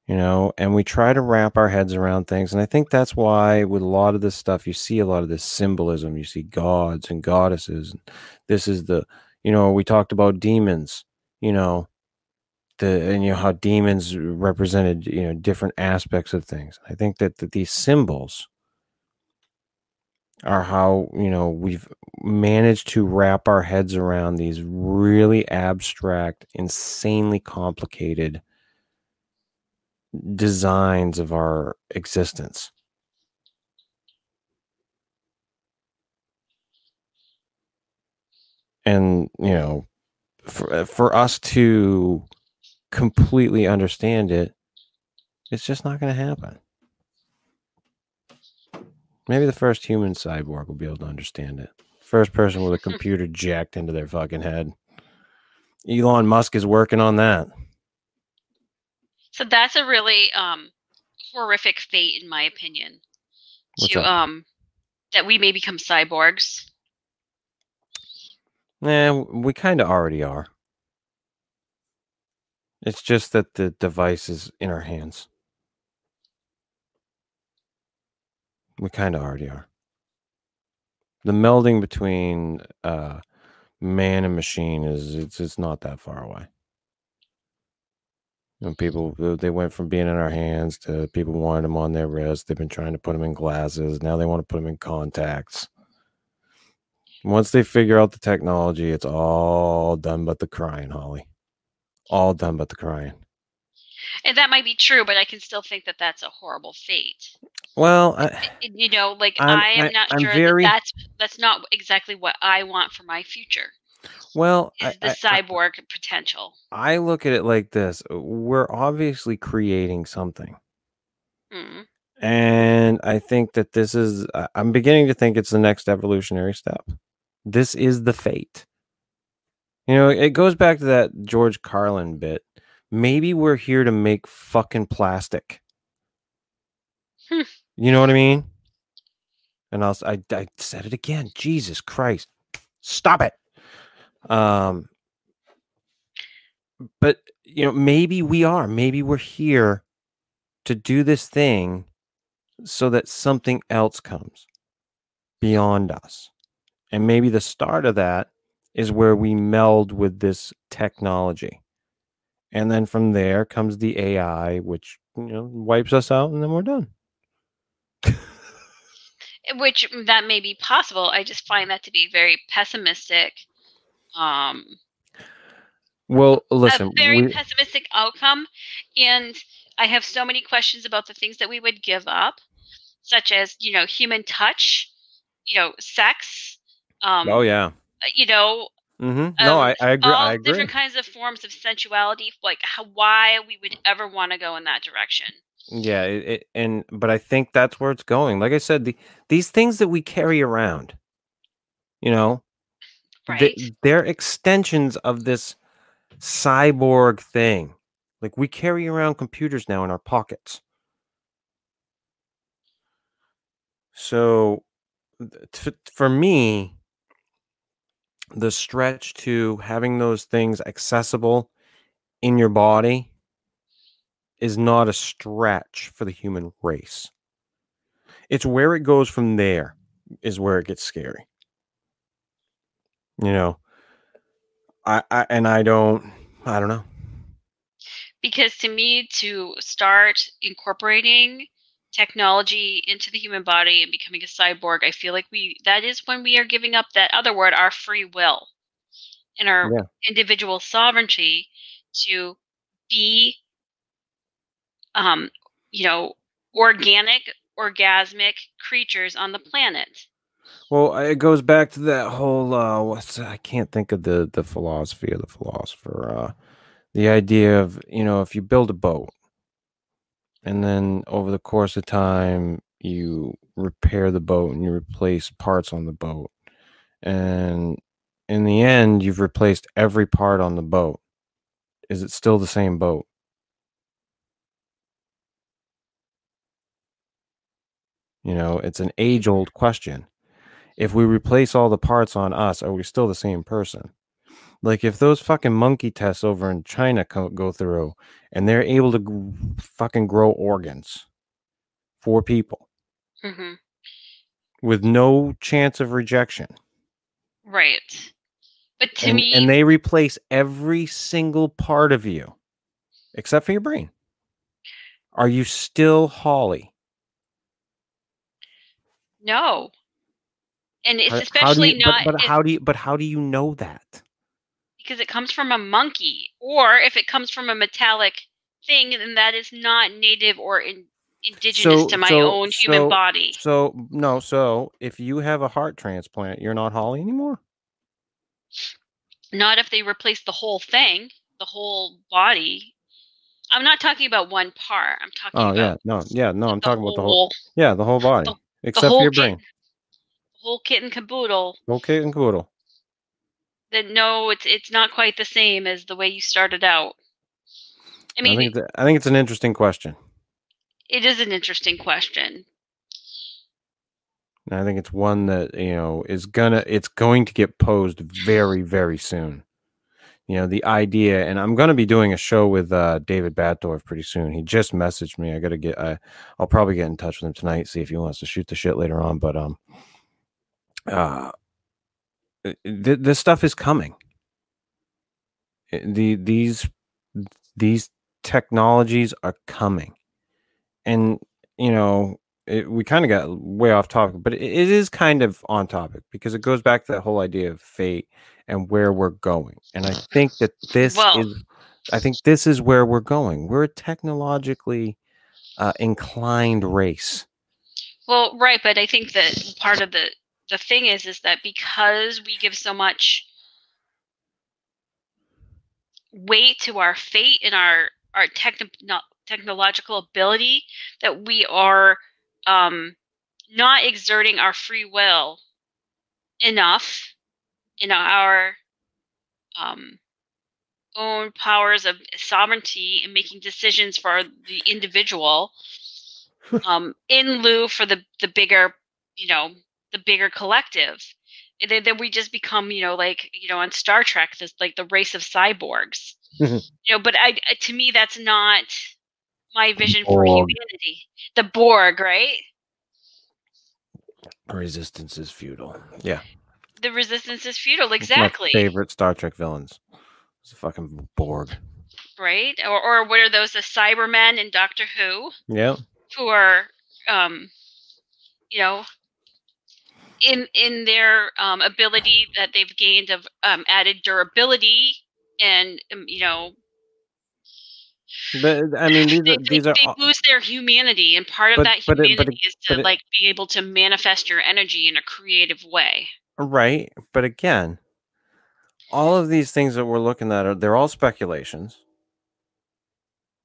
You know, and we try to wrap our heads around things. And I think that's why, with a lot of this stuff, you see a lot of this symbolism. You see gods and goddesses. And this is the, you know, we talked about demons, you know, the, and you know, how demons represented, you know, different aspects of things. I think that, that these symbols, are how you know we've managed to wrap our heads around these really abstract insanely complicated designs of our existence. And you know for, for us to completely understand it it's just not going to happen Maybe the first human cyborg will be able to understand it. First person with a computer jacked into their fucking head. Elon Musk is working on that. so that's a really um horrific fate in my opinion What's to that? um that we may become cyborgs Nah, we kind of already are. It's just that the device is in our hands. We kind of already are. The melding between uh, man and machine is it's it's not that far away. And people uh, they went from being in our hands to people wanting them on their wrist. They've been trying to put them in glasses. Now they want to put them in contacts. Once they figure out the technology, it's all done but the crying, Holly. All done but the crying. And that might be true, but I can still think that that's a horrible fate. Well, I, You know, like I'm- I am not I'm sure very- that that's that's not exactly what I want for my future. well, Is I, the I- I- cyborg potential? I look at it like this: we're obviously creating something. Mm. And I think that this is, I'm beginning to think it's the next evolutionary step. This is the fate. You know, it goes back to that George Carlin bit. Maybe we're here to make fucking plastic. Hmm. You know what I mean? And I'll, I, I said it again. Jesus Christ. Stop it. Um, but, you know, maybe we are. Maybe we're here to do this thing so that something else comes beyond us. And maybe the start of that is where we meld with this technology. And then from there comes the AI, which you know wipes us out, and then we're done. Which mm, that may be possible. I just find that to be very pessimistic. Um, Well, listen, a very we- pessimistic outcome, and I have so many questions about the things that we would give up, such as you know human touch, you know, sex. Um, oh yeah, you know, hmm no, um, I, I agree. all I agree. different kinds of forms of sensuality, like how, why we would ever want to go in that direction. Yeah, it, it, and but I think that's where it's going. Like I said, the, these things that we carry around, you know, Right. th- they're extensions of this cyborg thing. Like we carry around computers now in our pockets. So t- for me, the stretch to having those things accessible in your body is not a stretch for the human race. It's where it goes from there is where it gets scary. You know, I, I and I don't I don't know. because to me to start incorporating technology into the human body and becoming a cyborg i feel like we that is when we are giving up that other word our free will and our Yeah. individual sovereignty to be um you know organic orgasmic creatures on the planet Well, it goes back to that whole uh what's I can't think of the the philosophy of the philosopher uh the idea of, you know, if you build a boat and then over the course of time you repair the boat and you replace parts on the boat and in the end you've replaced every part on the boat. Is it still the same boat? You know, it's an age old question. If we replace all the parts on us, are we still the same person? Like if those fucking monkey tests over in China co- go through and they're able to g- fucking grow organs for people hmm with no chance of rejection. right but to and, me and they replace every single part of you except for your brain. Are you still Holly? no and it's especially you- not But, if- how do you? But how do you know that? Because it comes from a monkey, or if it comes from a metallic thing, then that is not native or in, indigenous So- to my so- own human so- body. So no. So if you have a heart transplant, you're not Holly anymore. Not if they replace the whole thing, the whole body. I'm not talking about one part. I'm talking Oh about yeah, no, yeah, no. I'm the talking about the whole. whole, Yeah, the whole body, the- except for whole your kit- brain. whole kit and caboodle. Okay, and caboodle. That no, it's it's not quite the same as the way you started out. I I, mean, think it's, a- I think it's an interesting question. it is an interesting question. And I think it's one that you know is gonna it's going to get posed very very soon. You know the idea, and I'm going to be doing a show with uh, David Batdorf pretty soon. He just messaged me. I got to get. I, I'll probably get in touch with him tonight, see if he wants to shoot the shit later on. But um, uh, th- this stuff is coming. Uh, The these these technologies are coming, and you know it, we kind of got way off topic, but it, it is kind of on topic because it goes back to that whole idea of fate and where we're going. And I think that this Well- is, I think this is where we're going. We're a technologically uh, inclined race. Well, right, but I think that part of the the thing is is that because we give so much weight to our fate and our our not technological ability that we are um, not exerting our free will enough in our um, own powers of sovereignty and making decisions for the individual um, in lieu for the the bigger you know the bigger collective then, then we just become you know like you know on star trek this like the race of cyborgs. Mhm. you know but i to me that's not my vision for humanity. The borg right? Resistance is futile. Yeah, the resistance is futile exactly. favorite Star Trek villains. It's a fucking Borg. right? Or, or what are those the cybermen in doctor who? Yeah, who are um you know in in their um, ability that they've gained of um, added durability and um, you know but I mean these they, are they, these are they lose their humanity and part of But- that but it- but humanity it- is to it- like be able to manifest your energy in a creative way Right, but again, all of these things that we're looking at are they're all speculations.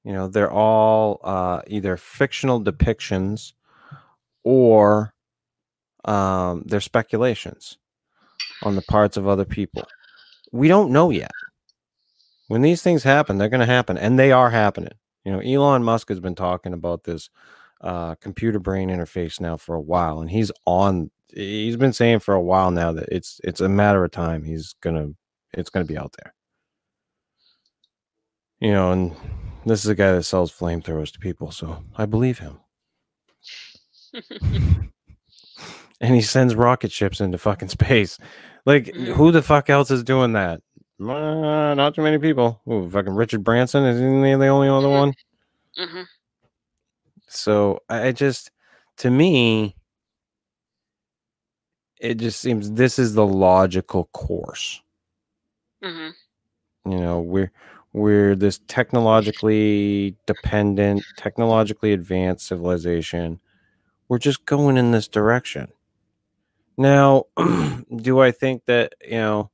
You know, they're all uh, either fictional depictions or um, they're speculations on the parts of other people. We don't know yet. When these things happen, they're going to happen, and they are happening. You know, Elon Musk has been talking about this uh, computer brain interface now for a while, and he's on. He's been saying for a while now that it's it's a matter of time. He's gonna it's gonna be out there. You know, and this is a guy that sells flamethrowers to people, so I believe him. and he sends rocket ships into fucking space. Like, who the fuck else is doing that? Uh, not too many people. Ooh, fucking Richard Branson is he the only other Mhm. one? hmm So I just, to me, it just seems this is the logical course. hmm You know, we're we're this technologically dependent, technologically advanced civilization. We're just going in this direction. Now, do I think that you know?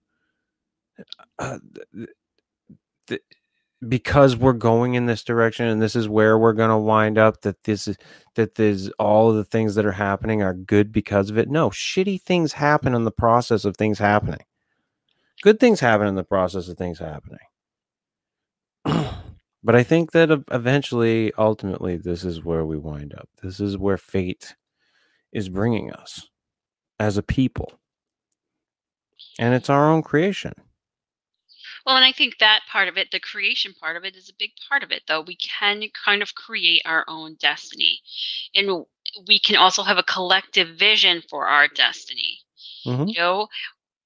Uh, th- th- because we're going in this direction and this is where we're going to wind up that this is that there's all of the things that are happening are good because of it? No shitty things happen in the process of things happening. Good things happen in the process of things happening. But i think that eventually ultimately this is where we wind up. This is where fate is bringing us as a people and it's our own creation Well, and I think that part of it, the creation part of it, is a big part of it, though. We can kind of create our own destiny. And we can also have a collective vision for our destiny. Mhm. You know,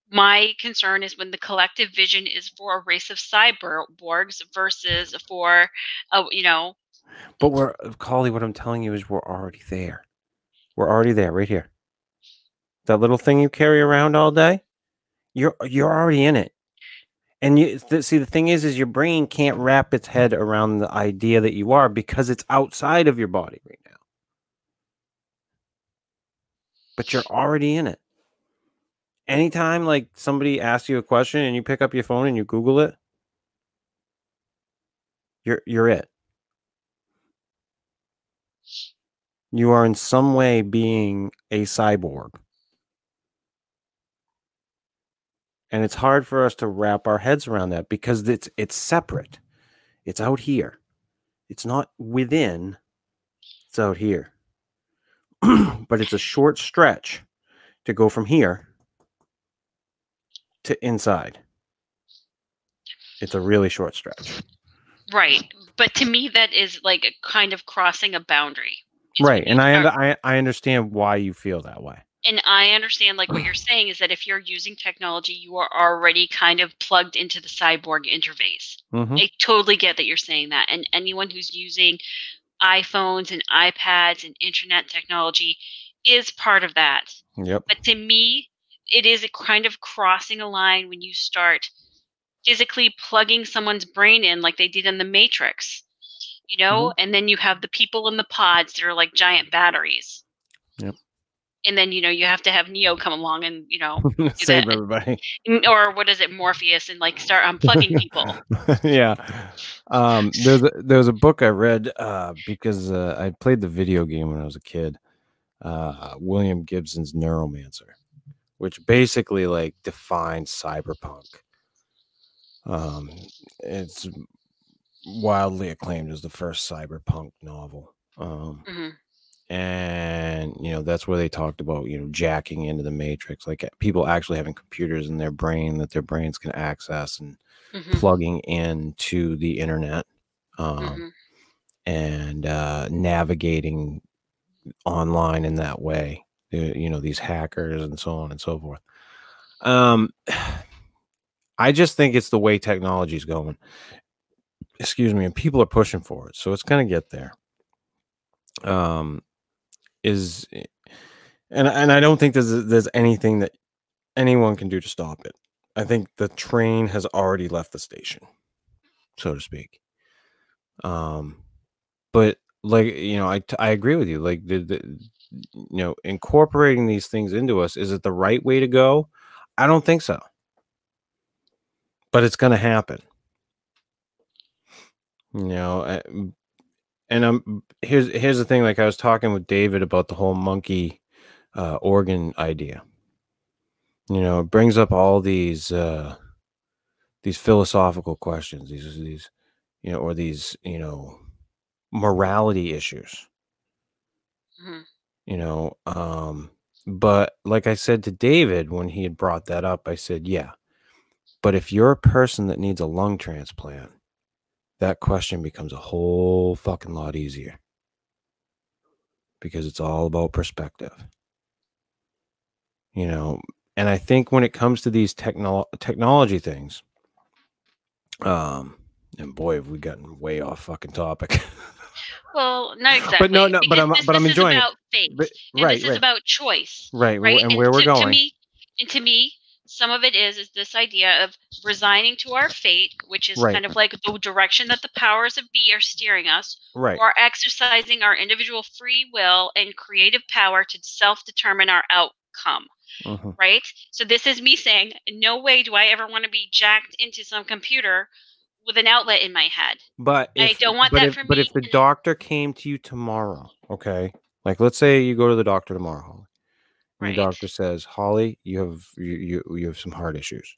my concern is when the collective vision is for a race of cyborgs versus for, a, you know, But we're Holly, what I'm telling you is we're already there. We're already there, right here. That little thing you carry around all day, you're you're already in it. And you th- see the thing is, is your brain can't wrap its head around the idea that you are because it's outside of your body right now. But you're already in it. Anytime like somebody asks you a question and you pick up your phone and you Google it, you're you're it. you are in some way being a cyborg. And it's hard for us to wrap our heads around that because it's it's separate. It's out here. It's not within. It's out here. but it's a short stretch to go from here to inside. It's a really short stretch. right. But to me, that is like a kind of crossing a boundary. It's Right. And I, I I understand why you feel that way. And I understand like what you're saying is that if you're using technology, you are already kind of plugged into the cyborg interface. Mhm. I totally get that you're saying that. And anyone who's using iPhones and iPads and internet technology is part of that. Yep. But to me, it is a kind of crossing a line when you start physically plugging someone's brain in like they did in the Matrix. You know, and then you have the people in the pods that are like giant batteries. Yep. And then you know you have to have Neo come along and you know, Save everybody. or what is it, Morpheus, and like start unplugging people. yeah. Um, there's a, there's a book I read uh, because uh, I played the video game when I was a kid. Uh, William Gibson's Neuromancer, which basically like defines cyberpunk. Um, it's wildly acclaimed as the first cyberpunk novel. Um, hmm and you know that's where they talked about you know jacking into the matrix like people actually having computers in their brain that their brains can access and hmm plugging into the internet um, hmm and uh, navigating online in that way uh, you know these hackers and so on and so forth. Um i just think it's the way technology is going. Excuse me and people are pushing for it so it's going to get there. Um is and and i don't think there's there's anything that anyone can do to stop it. I think the train has already left the station so to speak. Um but like you know I I agree with you like the, the you know incorporating these things into us is it the right way to go? I don't think so. But it's going to happen. You know I- and um here's here's the thing like i was talking with david about the whole monkey uh organ idea. You know it brings up all these uh these philosophical questions these these you know or these you know morality issues. Hmm you know um but like i said to david when he had brought that up i said yeah but if you're a person that needs a lung transplant that question becomes a whole fucking lot easier because it's all about perspective you know and i think when it comes to these technol- technology things um and boy have we gotten way off fucking topic Well, not exactly. But no, no, but I'm- this, but I'm this enjoying it. is about faith, but, and right this is right about choice, right right? and where we're going To me, and to me, some of it is is this idea of resigning to our fate, which is Right. kind of like the direction that the powers of be are steering us, right or exercising our individual free will and creative power to self-determine our outcome. Mhm. Right. So this is me saying, no way do I ever want to be jacked into some computer with an outlet in my head. But I if, don't want that if, for But me, if the doctor came to you tomorrow, okay, like let's say you go to the doctor tomorrow, Right. the doctor says, Holly, you have you, you you have some heart issues,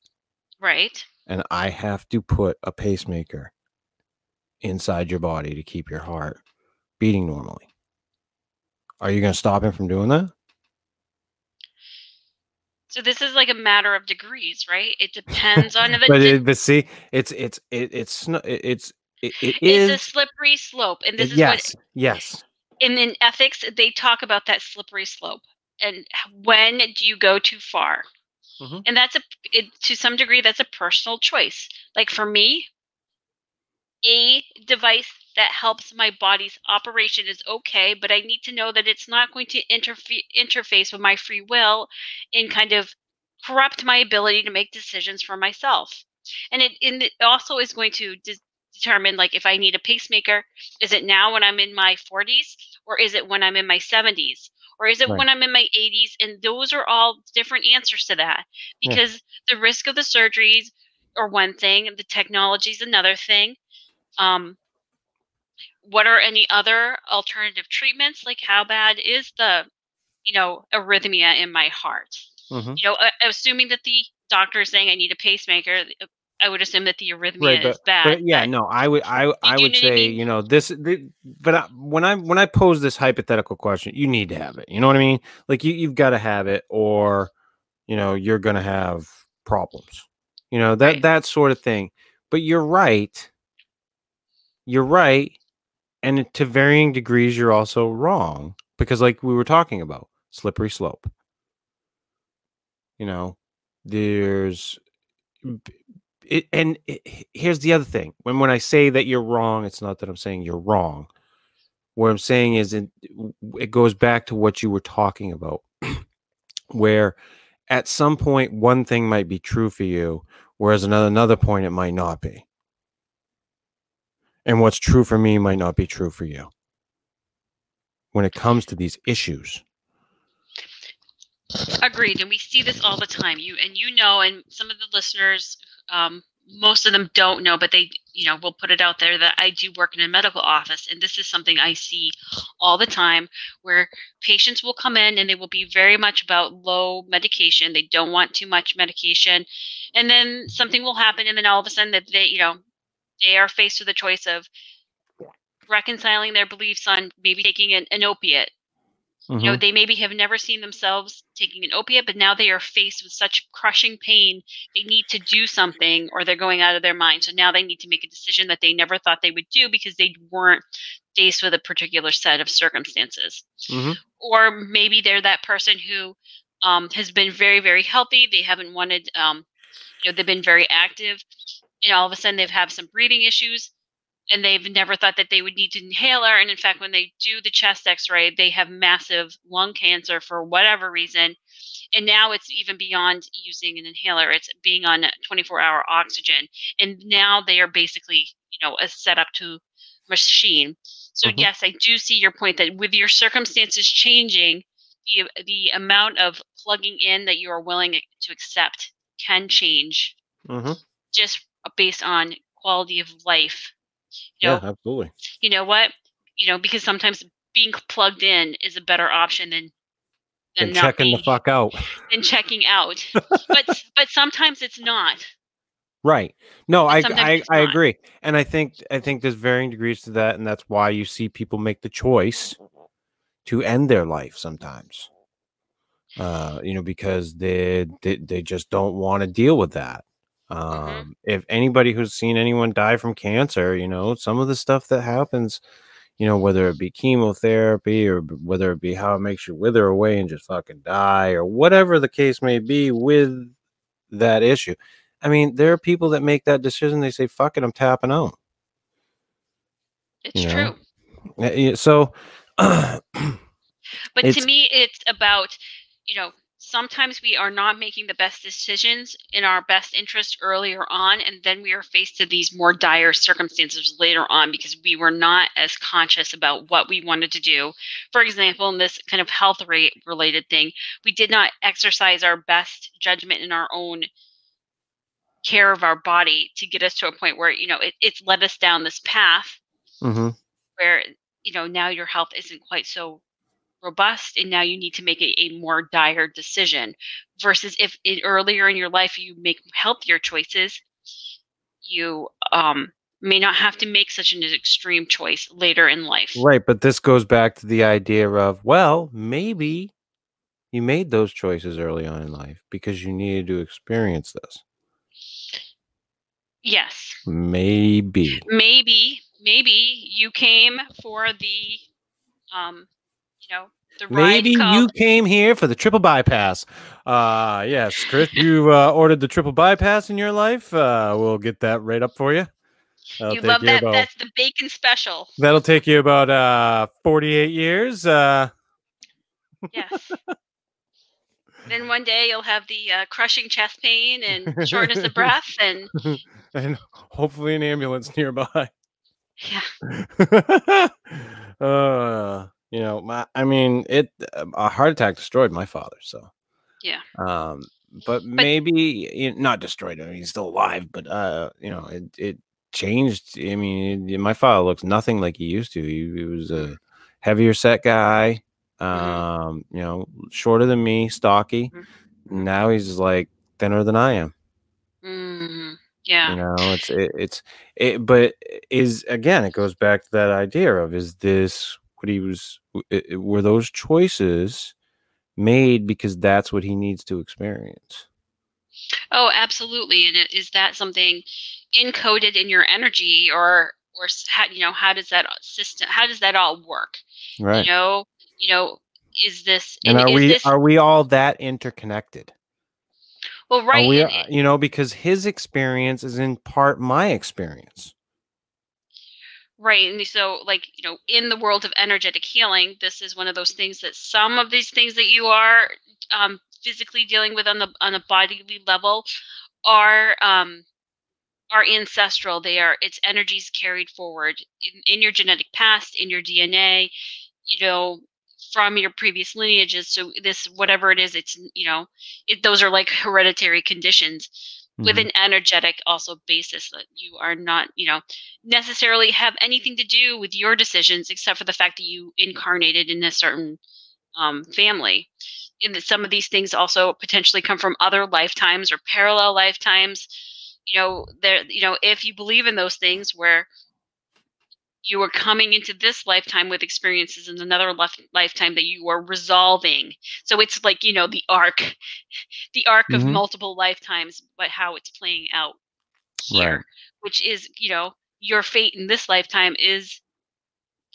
Right. and I have to put a pacemaker inside your body to keep your heart beating normally. Are you going to stop him from doing that? So this is like a matter of degrees, right? It depends on the But it, but see, it's it's it, it's it's it, it it's a slippery slope, and uh, this is yes yes and in ethics they talk about that slippery slope and when do you go too far? Mhm. And that's a it, to some degree that's a personal choice. Like for me, a device that helps my body's operation is okay, but I need to know that it's not going to interfe- interface with my free will and kind of corrupt my ability to make decisions for myself. And it, and it also is going to de- determine like if I need a pacemaker, is it now when I'm in my 40s or is it when I'm in my 70s? Or is it Right. when I'm in my 80s? And those are all different answers to that Yeah. because the risk of the surgeries are one thing, the technology is another thing. Um, what are any other alternative treatments? Like how bad is the, you know, arrhythmia in my heart? Mhm. You know, assuming that the doctor is saying I need a pacemaker, I would assume that the arrhythmia Right, is bad. but yeah but- no i would i i would I say mean? you know this the, but I, when i when i pose this hypothetical question you need to have it you know what i mean like you you've got to have it or you know you're gonna have problems you know that Right. that sort of thing but you're right you're right and to varying degrees you're also wrong because like we were talking about slippery slope You know, there's it, and it, here's the other thing. When when I say that you're wrong, it's not that I'm saying you're wrong. What I'm saying is, it, it goes back to what you were talking about, where at some point one thing might be true for you, whereas another another point it might not be. And what's true for me might not be true for you when it comes to these issues. Agreed, and we see this all the time. You and you know, and some of the listeners um, most of them don't know, but they, you know, will put it out there that I do work in a medical office. And this is something I see all the time where patients will come in and they will be very much about low medication. They don't want too much medication. And then something will happen. And then all of a sudden that they, you know, they are faced with a choice of reconciling their beliefs on maybe taking an, an opiate Mm-hmm. You know, they maybe have never seen themselves taking an opiate, but now they are faced with such crushing pain. They need to do something or they're going out of their mind. So now they need to make a decision that they never thought they would do because they weren't faced with a particular set of circumstances. Mm-hmm. Or maybe they're that person who um, has been very, very healthy. They haven't wanted, um, you know, they've been very active. And all of a sudden they've had some breathing issues and they've never thought that they would need an inhaler. And in fact, when they do the chest x ray, they have massive lung cancer for whatever reason. And now it's even beyond using an inhaler, it's being on 24 hour oxygen. And now they are basically, you know, a setup to machine. So, mm-hmm. yes, I do see your point that with your circumstances changing, the, the amount of plugging in that you are willing to accept can change mm-hmm. just based on quality of life you know, yeah, absolutely. You know what? You know, because sometimes being plugged in is a better option than than checking being, the fuck out. Than checking out. but but sometimes it's not. Right. No, I I, I agree. And I think I think there's varying degrees to that, and that's why you see people make the choice to end their life sometimes. Uh, you know, because they they, they just don't want to deal with that. Mm-hmm. Um, mm-hmm. If anybody who's seen anyone die from cancer, you know, some of the stuff that happens, you know, whether it be chemotherapy or whether it be how it makes you wither away and just fucking die or whatever the case may be with that issue. I mean, there are people that make that decision. They say, fuck it, I'm tapping out. It's you true. Know? So, but to me, it's about, you know, sometimes we are not making the best decisions in our best interest earlier on and then we are faced to these more dire circumstances later on because we were not as conscious about what we wanted to do for example in this kind of health rate related thing we did not exercise our best judgment in our own care of our body to get us to a point where you know it, it's led us down this path mm-hmm. where you know now your health isn't quite so robust and now you need to make a, a more dire decision versus if earlier in your life you make healthier choices you um, may not have to make such an extreme choice later in life. Right but this goes back to the idea of well maybe you made those choices early on in life because you needed to experience this. Yes. Maybe. Maybe maybe you came for the um you know, Maybe you came here for the triple bypass. Uh yes, Chris, you uh, ordered the triple bypass in your life. Uh, we'll get that right up for you. That'll you love you that. About, That's the bacon special. That'll take you about uh 48 years. Uh Yes. then one day you'll have the uh, crushing chest pain and shortness of breath and and hopefully an ambulance nearby. Yeah. uh you know, my, I mean, it a heart attack destroyed my father. So yeah. Um, but, but maybe you know, not destroyed him. He's still alive, but uh, you know, it it changed. I mean, it, my father looks nothing like he used to. He, he was a heavier set guy. Mm-hmm. Um, mm-hmm. you know, shorter than me, stocky. Mm-hmm. Now he's like thinner than I am. Mm-hmm. Yeah. You know, it's it, it's it, but is again, it goes back to that idea of is this what he was were those choices made because that's what he needs to experience oh absolutely and is that something encoded in your energy or or how, you know how does that system how does that all work right you know you know is this and, and are we this, are we all that interconnected Well, right. We, and- uh, you know, because his experience is in part my experience. Right. And so, like, you know, in the world of energetic healing, this is one of those things that some of these things that you are um, physically dealing with on the on a bodily level are um, are ancestral. They are it's energies carried forward in, in your genetic past, in your DNA, you know, from your previous lineages. So this whatever it is, it's you know, it, those are like hereditary conditions with Mhm. an energetic also basis that you are not you know necessarily have anything to do with your decisions except for the fact that you incarnated in a certain um, family and that some of these things also potentially come from other lifetimes or parallel lifetimes you know there you know if you believe in those things where you are coming into this lifetime with experiences in another lif- lifetime that you are resolving so it's like you know the arc the arc of Mhm. multiple lifetimes but how it's playing out here Right. which is you know your fate in this lifetime is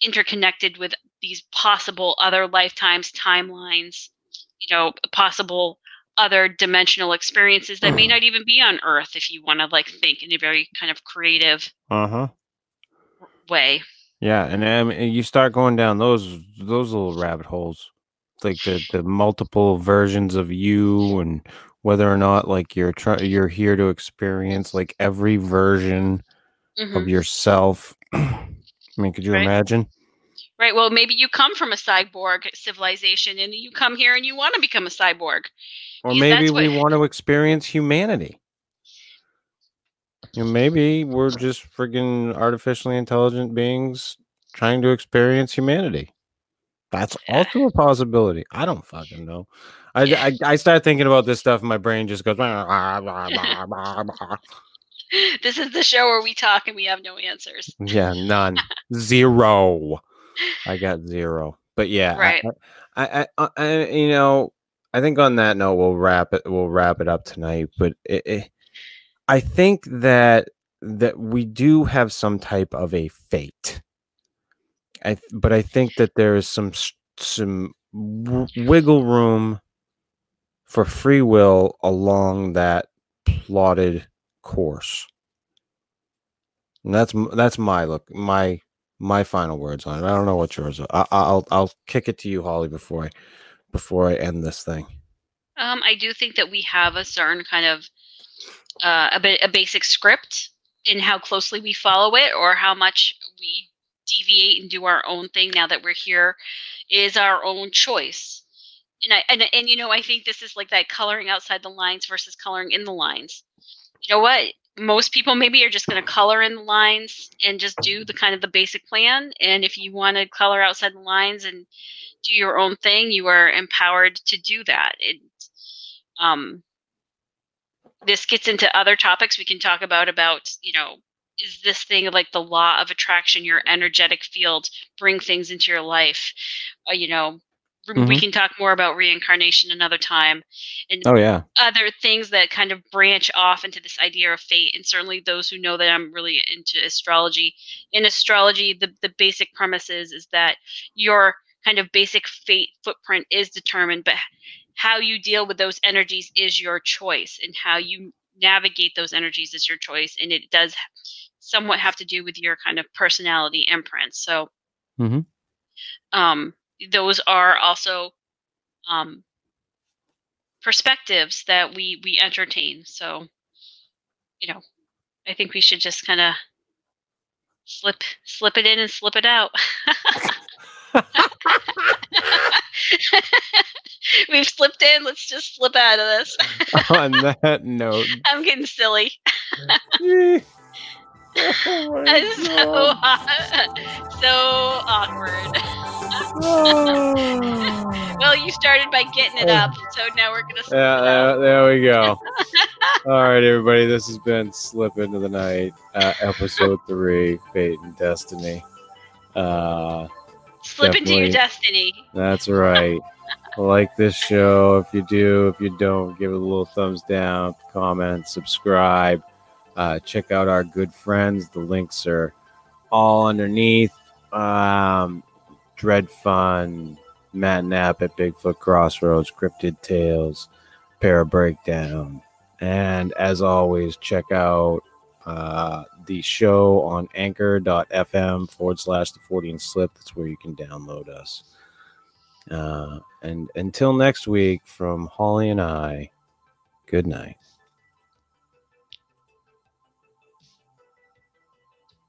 interconnected with these possible other lifetimes timelines you know possible other dimensional experiences that may not even be on earth if you want to like think in a very kind of creative Uh huh. Way Yeah, and um, and you start going down those those little rabbit holes, like the the multiple versions of you, and whether or not like you're trying you're here to experience like every version Mhm. of yourself. I mean, could you Right. imagine? right well maybe you come from a cyborg civilization and you come here and you want to become a cyborg Or maybe we what- want to experience humanity. Maybe we're just friggin' artificially intelligent beings trying to experience humanity. That's also a possibility. I don't fucking know. I. I, I start thinking about this stuff, and my brain just goes. This is the show where we talk and we have no answers yeah, none, zero. I got zero. But yeah, I- Right. I, I, I, I, you know, I think on that note, we'll wrap it. We'll wrap it up tonight. But it, it, I think that that we do have some type of a fate. I, but I think that there is some some wiggle room for free will along that plotted course. And that's that's my look, my my final words on it. I don't know what yours are. I, I'll I'll kick it to you, Holly, before I before I end this thing. Um, I do think that we have a certain kind of uh, a a basic script in how closely we follow it, or how much we deviate and do our own thing. Now that we're here, is our own choice. And I and and you know I think this is like that coloring outside the lines versus coloring in the lines. You know what? Most people maybe are just going to color in the lines and just do the kind of the basic plan. And if you want to color outside the lines and do your own thing, you are empowered to do that. It, um, this gets into other topics we can talk about about you know is this thing like the law of attraction your energetic field bring things into your life uh, you know we- we can talk more about reincarnation another time and Oh yeah, other things that kind of branch off into this idea of fate and certainly those who know that i'm really into astrology in astrology the, the basic premise is, is that your kind of basic fate footprint is determined but how you deal with those energies is your choice and how you navigate those energies is your choice and it does somewhat have to do with your kind of personality imprint so Mhm. um, those are also um, perspectives that we we entertain so you know i think we should just kind of slip slip it in and slip it out we've slipped in let's just slip out of this on that note. i'm getting silly oh It's so God. so awkward Oh. well you started by getting it up so now we're gonna slip Yeah, there, there we go. All right, everybody. This has been Slip Into the Night, uh, episode three, Fate and Destiny. Uh, slip into your destiny that's right. Like this show. If you do, if you don't, give it a little thumbs down, comment, subscribe. Uh, check out our good friends. The links are all underneath. Um, Dred Funn, Matt Knapp at Bigfoot Crossroads, Cryptid Tales, Para Breakdown, And as always, check out uh, the show on anchor.fm forward slash the Fortean slip. That's where you can download us. Uh, and until next week, from Holly and I, good night.